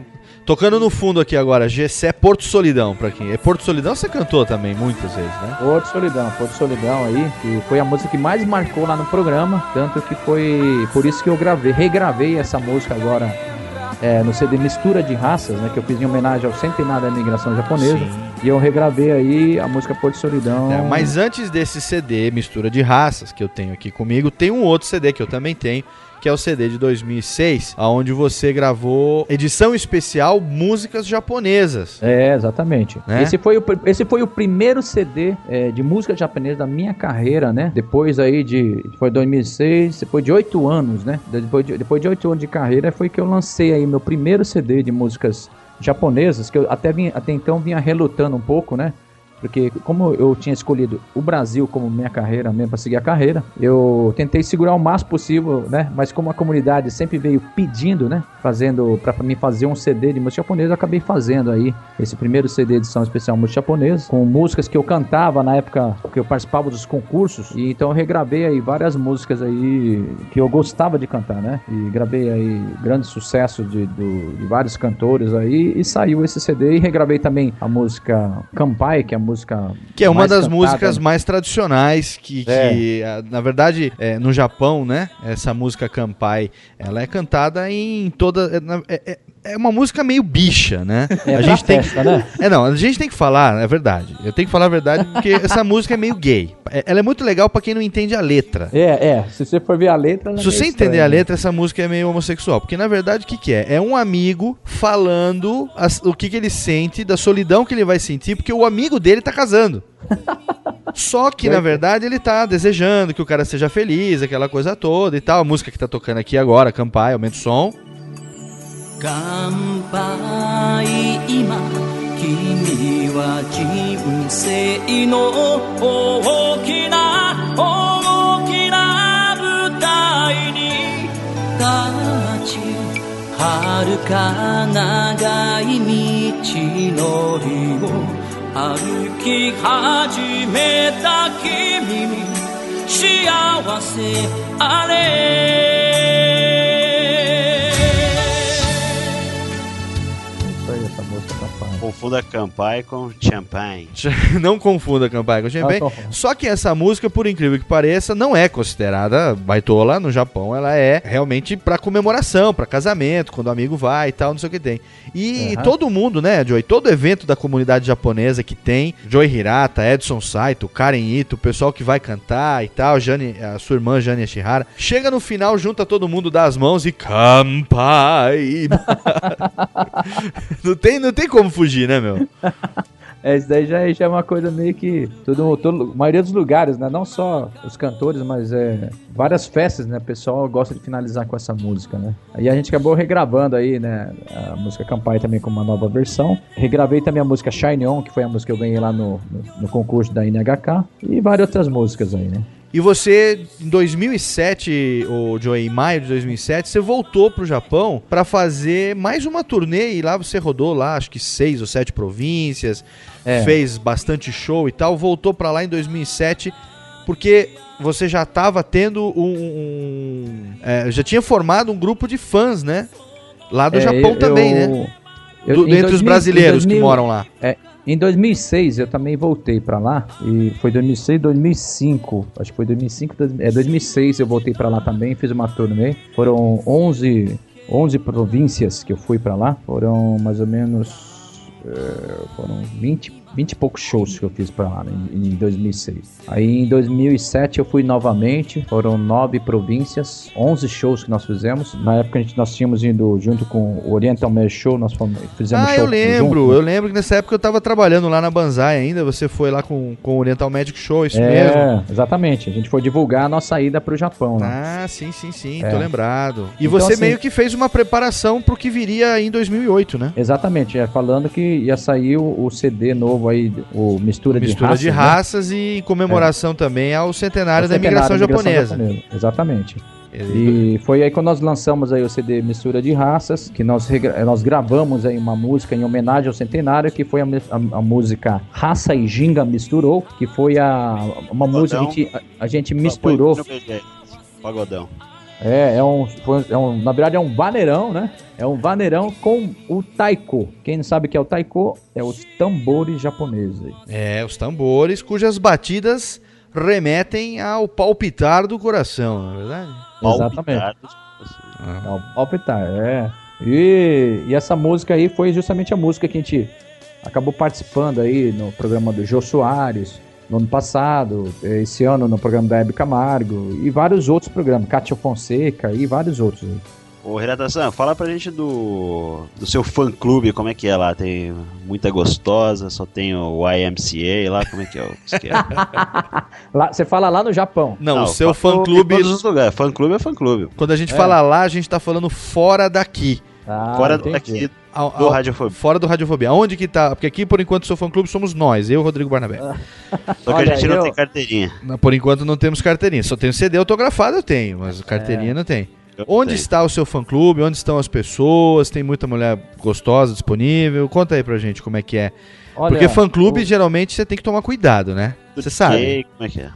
Tocando no fundo aqui agora, Gessé Porto Solidão, pra quem? É Porto Solidão você cantou também muitas vezes, né? Porto Solidão, Porto Solidão aí, que foi a música que mais marcou lá no programa, tanto que foi por isso que eu gravei, regravei essa música agora é, no CD Mistura de Raças, né, que eu fiz em homenagem ao centenário da imigração japonesa, Sim. e eu regravei aí a música Porto Solidão. É, mas antes desse CD, Mistura de Raças, que eu tenho aqui comigo, tem um outro CD que eu também tenho, que é o CD de 2006, onde você gravou edição especial Músicas Japonesas. É, exatamente. Né? Esse, foi o, esse foi o primeiro CD é, de música japonesa da minha carreira, né? Depois aí de. Foi 2006, depois de oito anos, né? Depois de, depois de oito anos de carreira foi que eu lancei aí meu primeiro CD de músicas japonesas, que eu até, vim, até então vinha relutando um pouco, né? Porque como eu tinha escolhido o Brasil como minha carreira mesmo para seguir a carreira, eu tentei segurar o máximo possível, né? Mas como a comunidade sempre veio pedindo, né? Fazendo para mim fazer um CD de música japonesa, eu acabei fazendo aí esse primeiro CD edição especial música japonesa, com músicas que eu cantava na época que eu participava dos concursos, e então eu regravei aí várias músicas aí que eu gostava de cantar, né? E gravei aí grandes sucessos de, de vários cantores aí, e saiu esse CD e regravei também a música Kampai, que é música Que é uma das cantada. músicas mais tradicionais que, É. que, na verdade, é, no Japão, né? Essa música Kampai, ela é cantada em toda. é, na- É, é- é uma música meio bicha, né? É a gente tem festa, né? É, não, a gente tem que falar, é verdade. Eu tenho que falar a verdade porque essa música é meio gay. É- Ela é muito legal pra quem não entende a letra. É, é. Se você for ver a letra. é Se meio você entender a letra, essa música é meio homossexual. Porque na verdade, o que, que é? É um amigo falando as- o que, que ele sente, da solidão que ele vai sentir, porque o amigo dele tá casando. Só que, na verdade, ele tá desejando que o cara seja feliz, aquela coisa toda e tal. A música que tá tocando aqui agora, Campai, aumenta o som. 乾杯今君は人生の大きな大きな舞台に立ち遥か長い道のりを歩き始めた君に幸せあれ Confunda Campai com Champagne. Não confunda Campai com Champagne. Não, não. Só que essa música, por incrível que pareça, não é considerada baitola no Japão. Ela é realmente pra comemoração, pra casamento, quando o amigo vai e tal, não sei o que tem. E Aham. todo mundo, né, Joey? Todo evento da comunidade japonesa que tem, Joey Hirata, Edson Saito, Karen Ito, o pessoal que vai cantar e tal, Jane, a sua irmã Jane Ashihara, chega no final, junta todo mundo, dá as mãos e Kampai. não, tem, não tem como fugir, né, meu? É, isso daí já, já é uma coisa meio que. Todo, todo, maioria dos lugares, né? Não só os cantores, mas é, várias festas, né? O pessoal gosta de finalizar com essa música, né? Aí a gente acabou regravando aí, né? A música Campai também com uma nova versão. Regravei também a música Shine On, que foi a música que eu ganhei lá no, no, no concurso da NHK. E várias outras músicas aí, né? E você, em 2007, o Joey, em maio de 2007, você voltou pro Japão para fazer mais uma turnê e lá você rodou lá, acho que seis ou sete províncias, É. fez bastante show e tal, voltou para lá em 2007 porque você já tava tendo um, um- é, já tinha formado um grupo de fãs, né? Lá do É, Japão eu- também, eu- né? eu- Do- em dentre os 2000 brasileiros em que 2000 moram lá. É, em 2006 eu também voltei pra lá e foi 2006, 2005, acho que foi 2005, dois- é 2006 eu voltei pra lá também, fiz uma turnê. Foram 11, 11 províncias que eu fui pra lá, foram mais ou menos eh, foram 20, 20 e poucos shows que eu fiz pra lá né, em, em 2006. Aí em 2007 eu fui novamente, foram nove províncias, 11 shows que nós fizemos. Na época a gente, nós tínhamos ido junto com o Oriental Mesh Show, nós fomos, fizemos Ah, show eu lembro. junto. Eu lembro que nessa época eu tava trabalhando lá na Banzai ainda. Você foi lá com, com o Oriental Magic Show, isso mesmo. É, exatamente. A gente foi divulgar a nossa ida pro Japão, né? Ah, sim, sim, sim, É. tô lembrado. E Então, você assim- meio que fez uma preparação pro que viria em 2008, né? Exatamente, é, falando que ia sair o, o CD novo aí, o Mistura, Mistura de de Raças. né? raças e em comemoração também ao centenário da centenário imigração da imigração japonesa. japonesa, Exatamente. E foi aí quando nós lançamos aí o CD Mistura de Raças, que nós, nós gravamos aí uma música em homenagem ao centenário, que foi a, a- a música Raça e Ginga Misturou, que foi a, uma música que a gente, a, a gente misturou. Pagodão. É, é um, é um, na verdade é um vaneirão, né? É um vaneirão com o taiko. Quem não sabe o que é o taiko, é os tambores japoneses. aí. É, os tambores cujas batidas remetem ao palpitar do coração, não é verdade? Exatamente. É o palpitar, é. E, e essa música aí foi justamente a música que a gente acabou participando aí no programa do Jô Soares, no ano passado, esse ano no programa da Hebe Camargo e vários outros programas, Cátia Fonseca e vários outros. aí. Ô, Renata-san, fala pra gente do, do seu fã-clube, como é que é lá? Tem muita gostosa, só tem o YMCA lá, como é que é? Lá, você fala lá no Japão. Não, Não, o seu fã- fã-clube... Em todos os lugares, fã-clube é fã-clube. Quando a gente É. fala lá, a gente tá falando fora daqui. Ah, Fora entendi. daqui Ao- do Radiofobia. Fora do Radiofobia. Aonde que tá? Porque aqui, por enquanto, o seu fã-clube somos nós, eu e o Rodrigo Barnabé. Só que Olha, a gente não eu- tem carteirinha. Por enquanto não temos carteirinha. Só tenho CD autografado, eu tenho, mas carteirinha não tem. Eu Onde tenho. está o seu fã-clube? Onde estão as pessoas? Tem muita mulher gostosa disponível? Conta aí pra gente como é que é. Olha, Porque fã-clube, o- geralmente, você tem que tomar cuidado, né? Você sabe. Como é que é?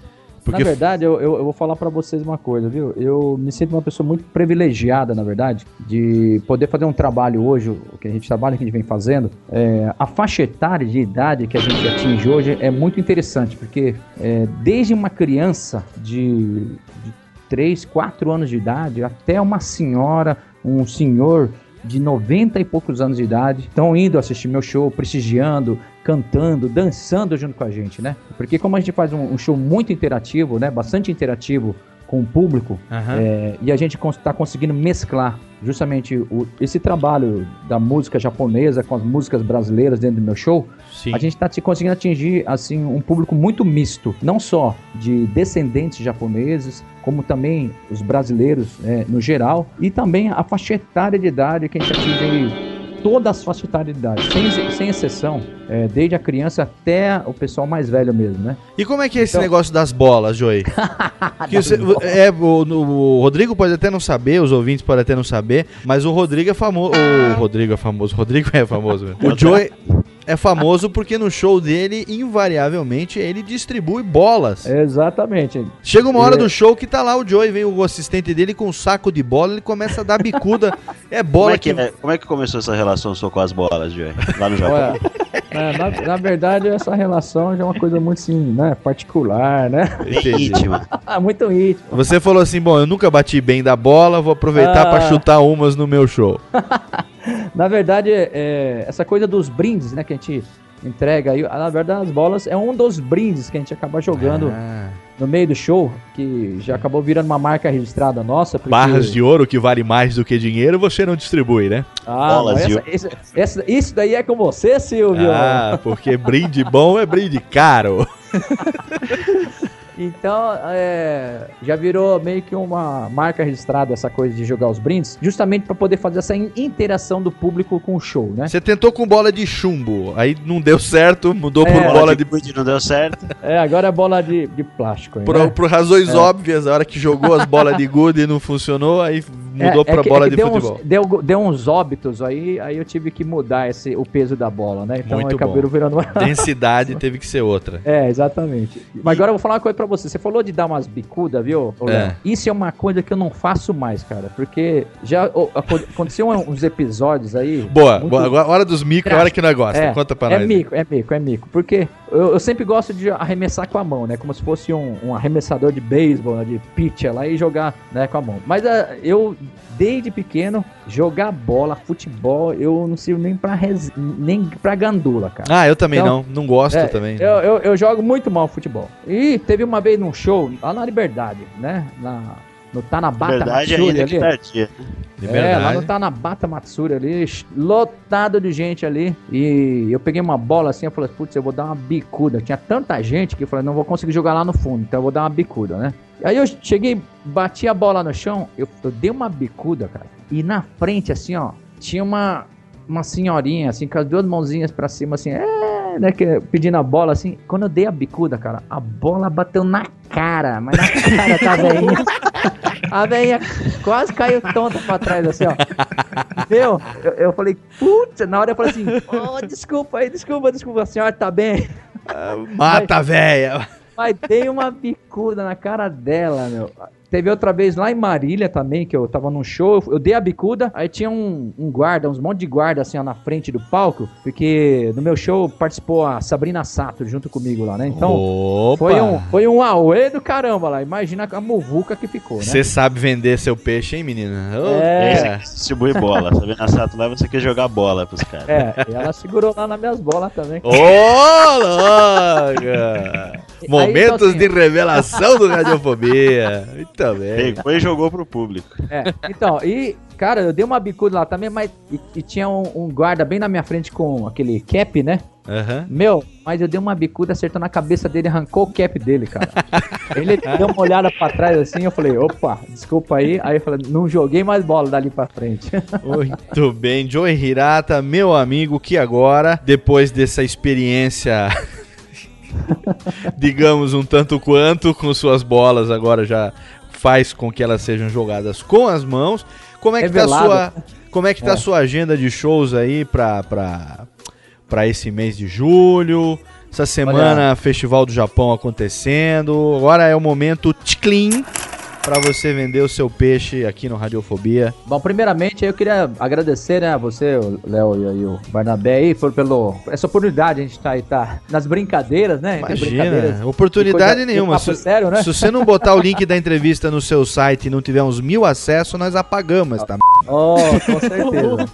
Porque Na verdade, eu, eu, eu vou falar pra vocês uma coisa, viu? Eu me sinto uma pessoa muito privilegiada, na verdade, de poder fazer um trabalho hoje, o que a gente trabalha, que a gente vem fazendo. É, a faixa etária de idade que a gente atinge hoje é muito interessante, porque é, desde uma criança de, de 3, 4 anos de idade até uma senhora, um senhor de 90 e poucos anos de idade estão indo assistir meu show, prestigiando, cantando, dançando junto com a gente, né? Porque como a gente faz um, um show muito interativo, né? Bastante interativo com o público, Aham. é, e a gente está conseguindo mesclar justamente o- esse trabalho da música japonesa com as músicas brasileiras dentro do meu show, Sim. a gente está conseguindo atingir assim um público muito misto, não só de descendentes japoneses, como também os brasileiros é, no geral, e também a faixa etária de idade que a gente atinge aí, todas as faixas etárias sem, sem exceção, é, desde a criança até o pessoal mais velho mesmo, né? E como é que é esse Então- negócio das bolas, Joey? Que você- é, o, o Rodrigo pode até não saber, os ouvintes podem até não saber, mas o Rodrigo é famoso. O Rodrigo é famoso. O Rodrigo é famoso. mesmo. O Joey é famoso porque no show dele, invariavelmente, ele distribui bolas. Exatamente. Chega uma hora É. do show que tá lá o Joey, vem o assistente dele com um saco de bola, ele começa a dar bicuda. É Como bola é, que, que. é- como é que começou essa relação sua com as bolas, Joey? Lá no Japão? Olha, é, na, na verdade, essa relação já é uma coisa muito assim, né? Particular, né? Íntima. muito íntimo. Você falou assim: bom, eu nunca bati bem da bola, vou aproveitar Ah. pra chutar umas no meu show. Na verdade, é, essa coisa dos brindes, né, que a gente entrega aí, na verdade as bolas é um dos brindes que a gente acaba jogando Ah. no meio do show, que já acabou virando uma marca registrada nossa. Porque... Barras de ouro que vale mais do que dinheiro, você não distribui, né? Ah, Bolas não, de essa- essa- essa- isso daí é com você, Silvio. Ah, porque brinde bom é brinde caro. Então, é, já virou meio que uma marca registrada essa coisa de jogar os brindes, justamente para poder fazer essa in- interação do público com o show, né? Você tentou com bola de chumbo, aí não deu certo, mudou por É. bola Bola de. de não deu certo. É, agora é bola de, de plástico. aí, Por, né? por razões óbvias, a hora que jogou as bolas de gude e não funcionou, aí mudou É, é pra que- bola é que de deu futebol. Uns, deu, deu uns óbitos aí, aí eu tive que mudar esse, o peso da bola, né? Então Muito bom. virando uma... Densidade teve que ser outra. É, exatamente. Mas agora eu vou falar uma coisa pra você. Você falou de dar umas bicudas, viu? É. Isso é uma coisa que eu não faço mais, cara. Porque já aco- aconteceu uns episódios aí. Boa, muito- boa. Agora, hora dos micro, é a hora que nós gosta. É, Conta pra é nós. mico, é mico, é mico. Porque eu, eu sempre gosto de arremessar com a mão, né? Como se fosse um, um arremessador de beisebol, né? de pitcher lá e jogar né, com a mão. Mas ah, eu, desde pequeno, jogar bola, futebol, eu não sirvo nem pra, res... nem pra gandula, cara. Ah, eu também Então, não. Não gosto É, também. Eu, eu, eu jogo muito mal futebol. E teve uma vez num show lá na Liberdade, né? Na, no Tanabata Matsuri ainda que ali. tardia. É, lá no Tanabata Matsuri ali, lotado de gente ali. E eu peguei uma bola assim, eu falei, putz, eu vou dar uma bicuda. Tinha tanta gente que eu falei, não vou conseguir jogar lá no fundo, então eu vou dar uma bicuda, né? Aí eu cheguei, bati a bola no chão, eu, eu dei uma bicuda, cara. E na frente, assim, ó, tinha uma, uma senhorinha, assim, com as duas mãozinhas pra cima, assim, é, né, que, pedindo a bola, assim. Quando eu dei a bicuda, cara, a bola bateu na cara, mas na cara tá velhinha. A velhinha quase caiu tonta pra trás, assim, ó. Meu, eu, eu falei, putz, na hora eu falei assim, oh, desculpa aí, desculpa, desculpa, a senhora tá bem. Mata, véia. Mas dei uma bicuda na cara dela, meu. Teve outra vez lá em Marília também, que eu tava num show, eu dei a bicuda, aí tinha um, um guarda, uns monte de guarda assim, ó, na frente do palco, porque no meu show participou a Sabrina Sato junto comigo lá, né? Então, Opa. foi um, foi um auê do caramba lá. Imagina a muvuca que ficou, né? Você sabe vender seu peixe, hein, menina? É. Distribui bola. Sabendo a Sato lá, você quer jogar bola pros caras. É, e ela segurou lá nas minhas bolas também. Ô, louca! Momentos assim, de revelação do Radiofobia. Muito bem. Pegou e jogou pro público. É, então, e, cara, eu dei uma bicuda lá também, mas. E, e tinha um, um guarda bem na minha frente com aquele cap, né? Aham. Meu, mas eu dei uma bicuda, acertou na cabeça dele, arrancou o cap dele, cara. Ele deu uma olhada pra trás assim, eu falei, opa, desculpa aí. Aí eu falei, não joguei mais bola dali pra frente. Muito bem, Joey Hirata, meu amigo, que agora, depois dessa experiência, digamos um tanto quanto, com suas bolas, agora já faz com que elas sejam jogadas com as mãos. Como é que tá a Revelado. sua, como é que tá É. sua agenda de shows aí pra, pra, pra esse mês de julho? Essa semana, Festival do Japão acontecendo. Agora é o momento ticlin pra você vender o seu peixe aqui no Radiofobia. Bom, primeiramente, eu queria agradecer, né, a você, o Léo e aí o Barnabé aí, por pelo essa oportunidade de a gente tá aí tá nas brincadeiras, né? Imagina, oportunidade coisa- nenhuma. Se, sério, né? se você não botar o link da entrevista no seu site e não tiver uns mil acessos, nós apagamos essa Oh, com certeza.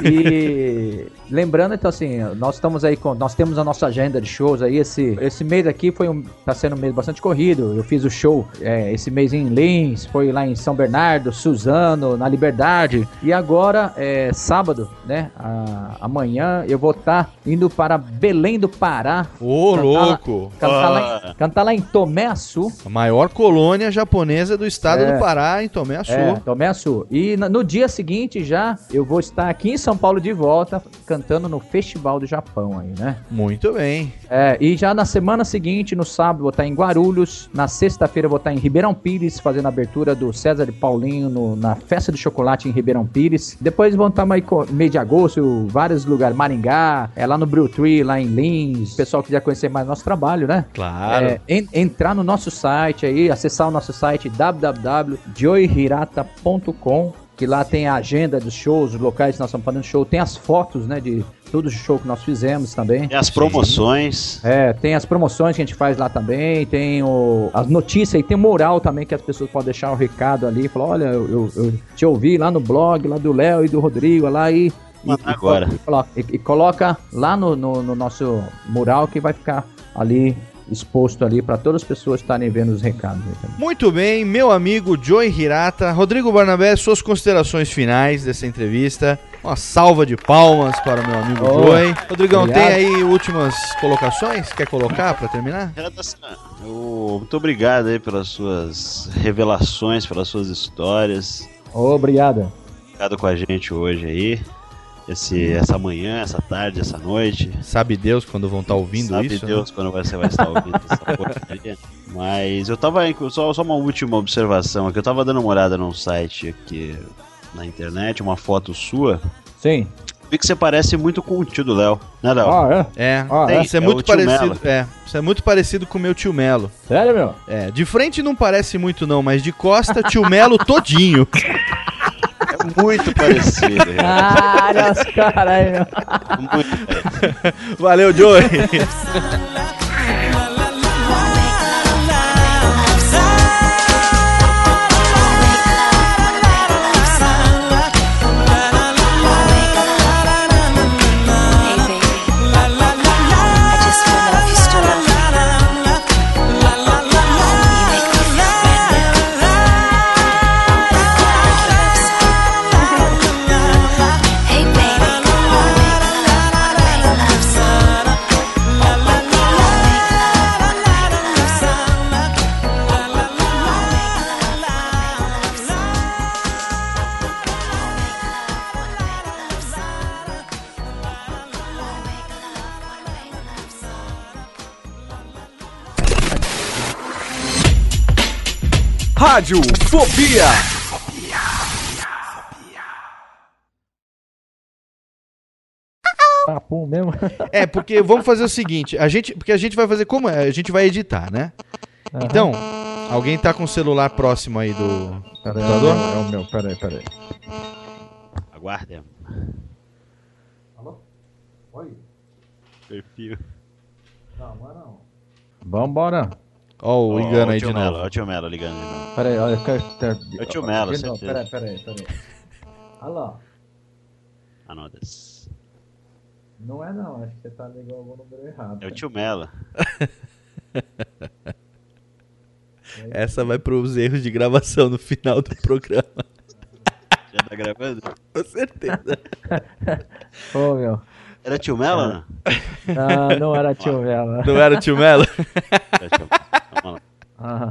E lembrando, então, assim, nós estamos aí com. Nós temos a nossa agenda de shows aí. Esse, esse mês aqui foi um. tá sendo um mês bastante corrido. Eu fiz o show é, esse mês em Lins, foi lá em São Bernardo, Suzano, na Liberdade. E agora, é, sábado, né? a- amanhã eu vou estar indo para Belém do Pará. Ô, Cantar lá- louco! Cantar, lá, em- cantar lá em Tomé Açu. A maior colônia japonesa do estado É. do Pará, em Tomé Açu. É, Tomé Açu. E na- no dia seguinte já eu vou estar aqui em São Paulo de volta cantando no Festival do Japão aí, né? Muito bem. É, e já na semana seguinte, no sábado, vou estar em Guarulhos. Na sexta-feira, vou estar em Ribeirão Pires, fazendo a abertura do César de Paulinho no- na Festa de Chocolate em Ribeirão Pires. Depois vão estar meio de agosto, vários lugares, Maringá, é, lá no Brew Tree, lá em Lins. O pessoal quiser conhecer mais nosso trabalho, né? Claro. É, en- entrar no nosso site aí, acessar o nosso site www.joyhirata.com que lá tem a agenda dos shows, os locais que nós estamos fazendo show, tem as fotos, né, de todos os shows que nós fizemos também. E as promoções. É, tem as promoções que a gente faz lá também, tem o, as notícias e tem o mural também que as pessoas podem deixar o recado ali, falar, olha, eu, eu, eu te ouvi lá no blog, lá do Léo e do Rodrigo, lá e... E, agora. E, coloca- e- e coloca lá no, no, no nosso mural que vai ficar ali exposto ali para todas as pessoas estarem vendo os recados. Muito bem, meu amigo Joey Hirata. Rodrigo Barnabé, suas considerações finais dessa entrevista. Uma salva de palmas para o meu amigo Oh, Joey. Rodrigão, obrigado. tem aí últimas colocações? Quer colocar para terminar? Muito obrigado aí pelas suas revelações, pelas suas histórias. Obrigado. Ficado com a gente hoje aí. Esse, essa manhã, essa tarde, essa noite. Sabe Deus quando vão estar ouvindo Sabe isso? né? Deus quando você vai estar ouvindo essa porcaria. Mas eu tava. Só, só uma última observação aqui. Eu tava dando uma olhada num site aqui na internet, uma foto sua. Sim. Vi que você parece muito com o tio do Léo, né, Léo? Ah, é? É, Ah, Tem, isso é, é muito parecido. É, isso é muito parecido com o meu tio Melo. Sério, meu? É, de frente não parece muito não, mas de costa tio Melo todinho. Muito parecido. Ah, olha os caras aí, meu. muito parecido. Valeu, Joey. Rádio Fobia. Papum mesmo. É, porque vamos fazer o seguinte, a gente, porque a gente vai fazer como é, a gente vai editar, né? Então, alguém tá com o celular próximo aí do Pera aí, computador? é o meu, pera aí, pera aí. Aguardem. Perfil. Vambora. Ó o engano aí de Melo, novo. Ó o tio Melo ligando de novo. Pera aí, olha. É o tio Melo, certeza. Pera aí, pera aí, pera aí. Olha lá. Anotas. Não é não, acho que você tá ligando algum número errado. É o tio Melo. Essa vai pros erros de gravação no final do programa. Já tá gravando? Com certeza. Ô, meu. Era tio Melo? não? Ah, não era tio Vela. Não era o tio Melo? Era tio Melo. Vamos lá. Ah,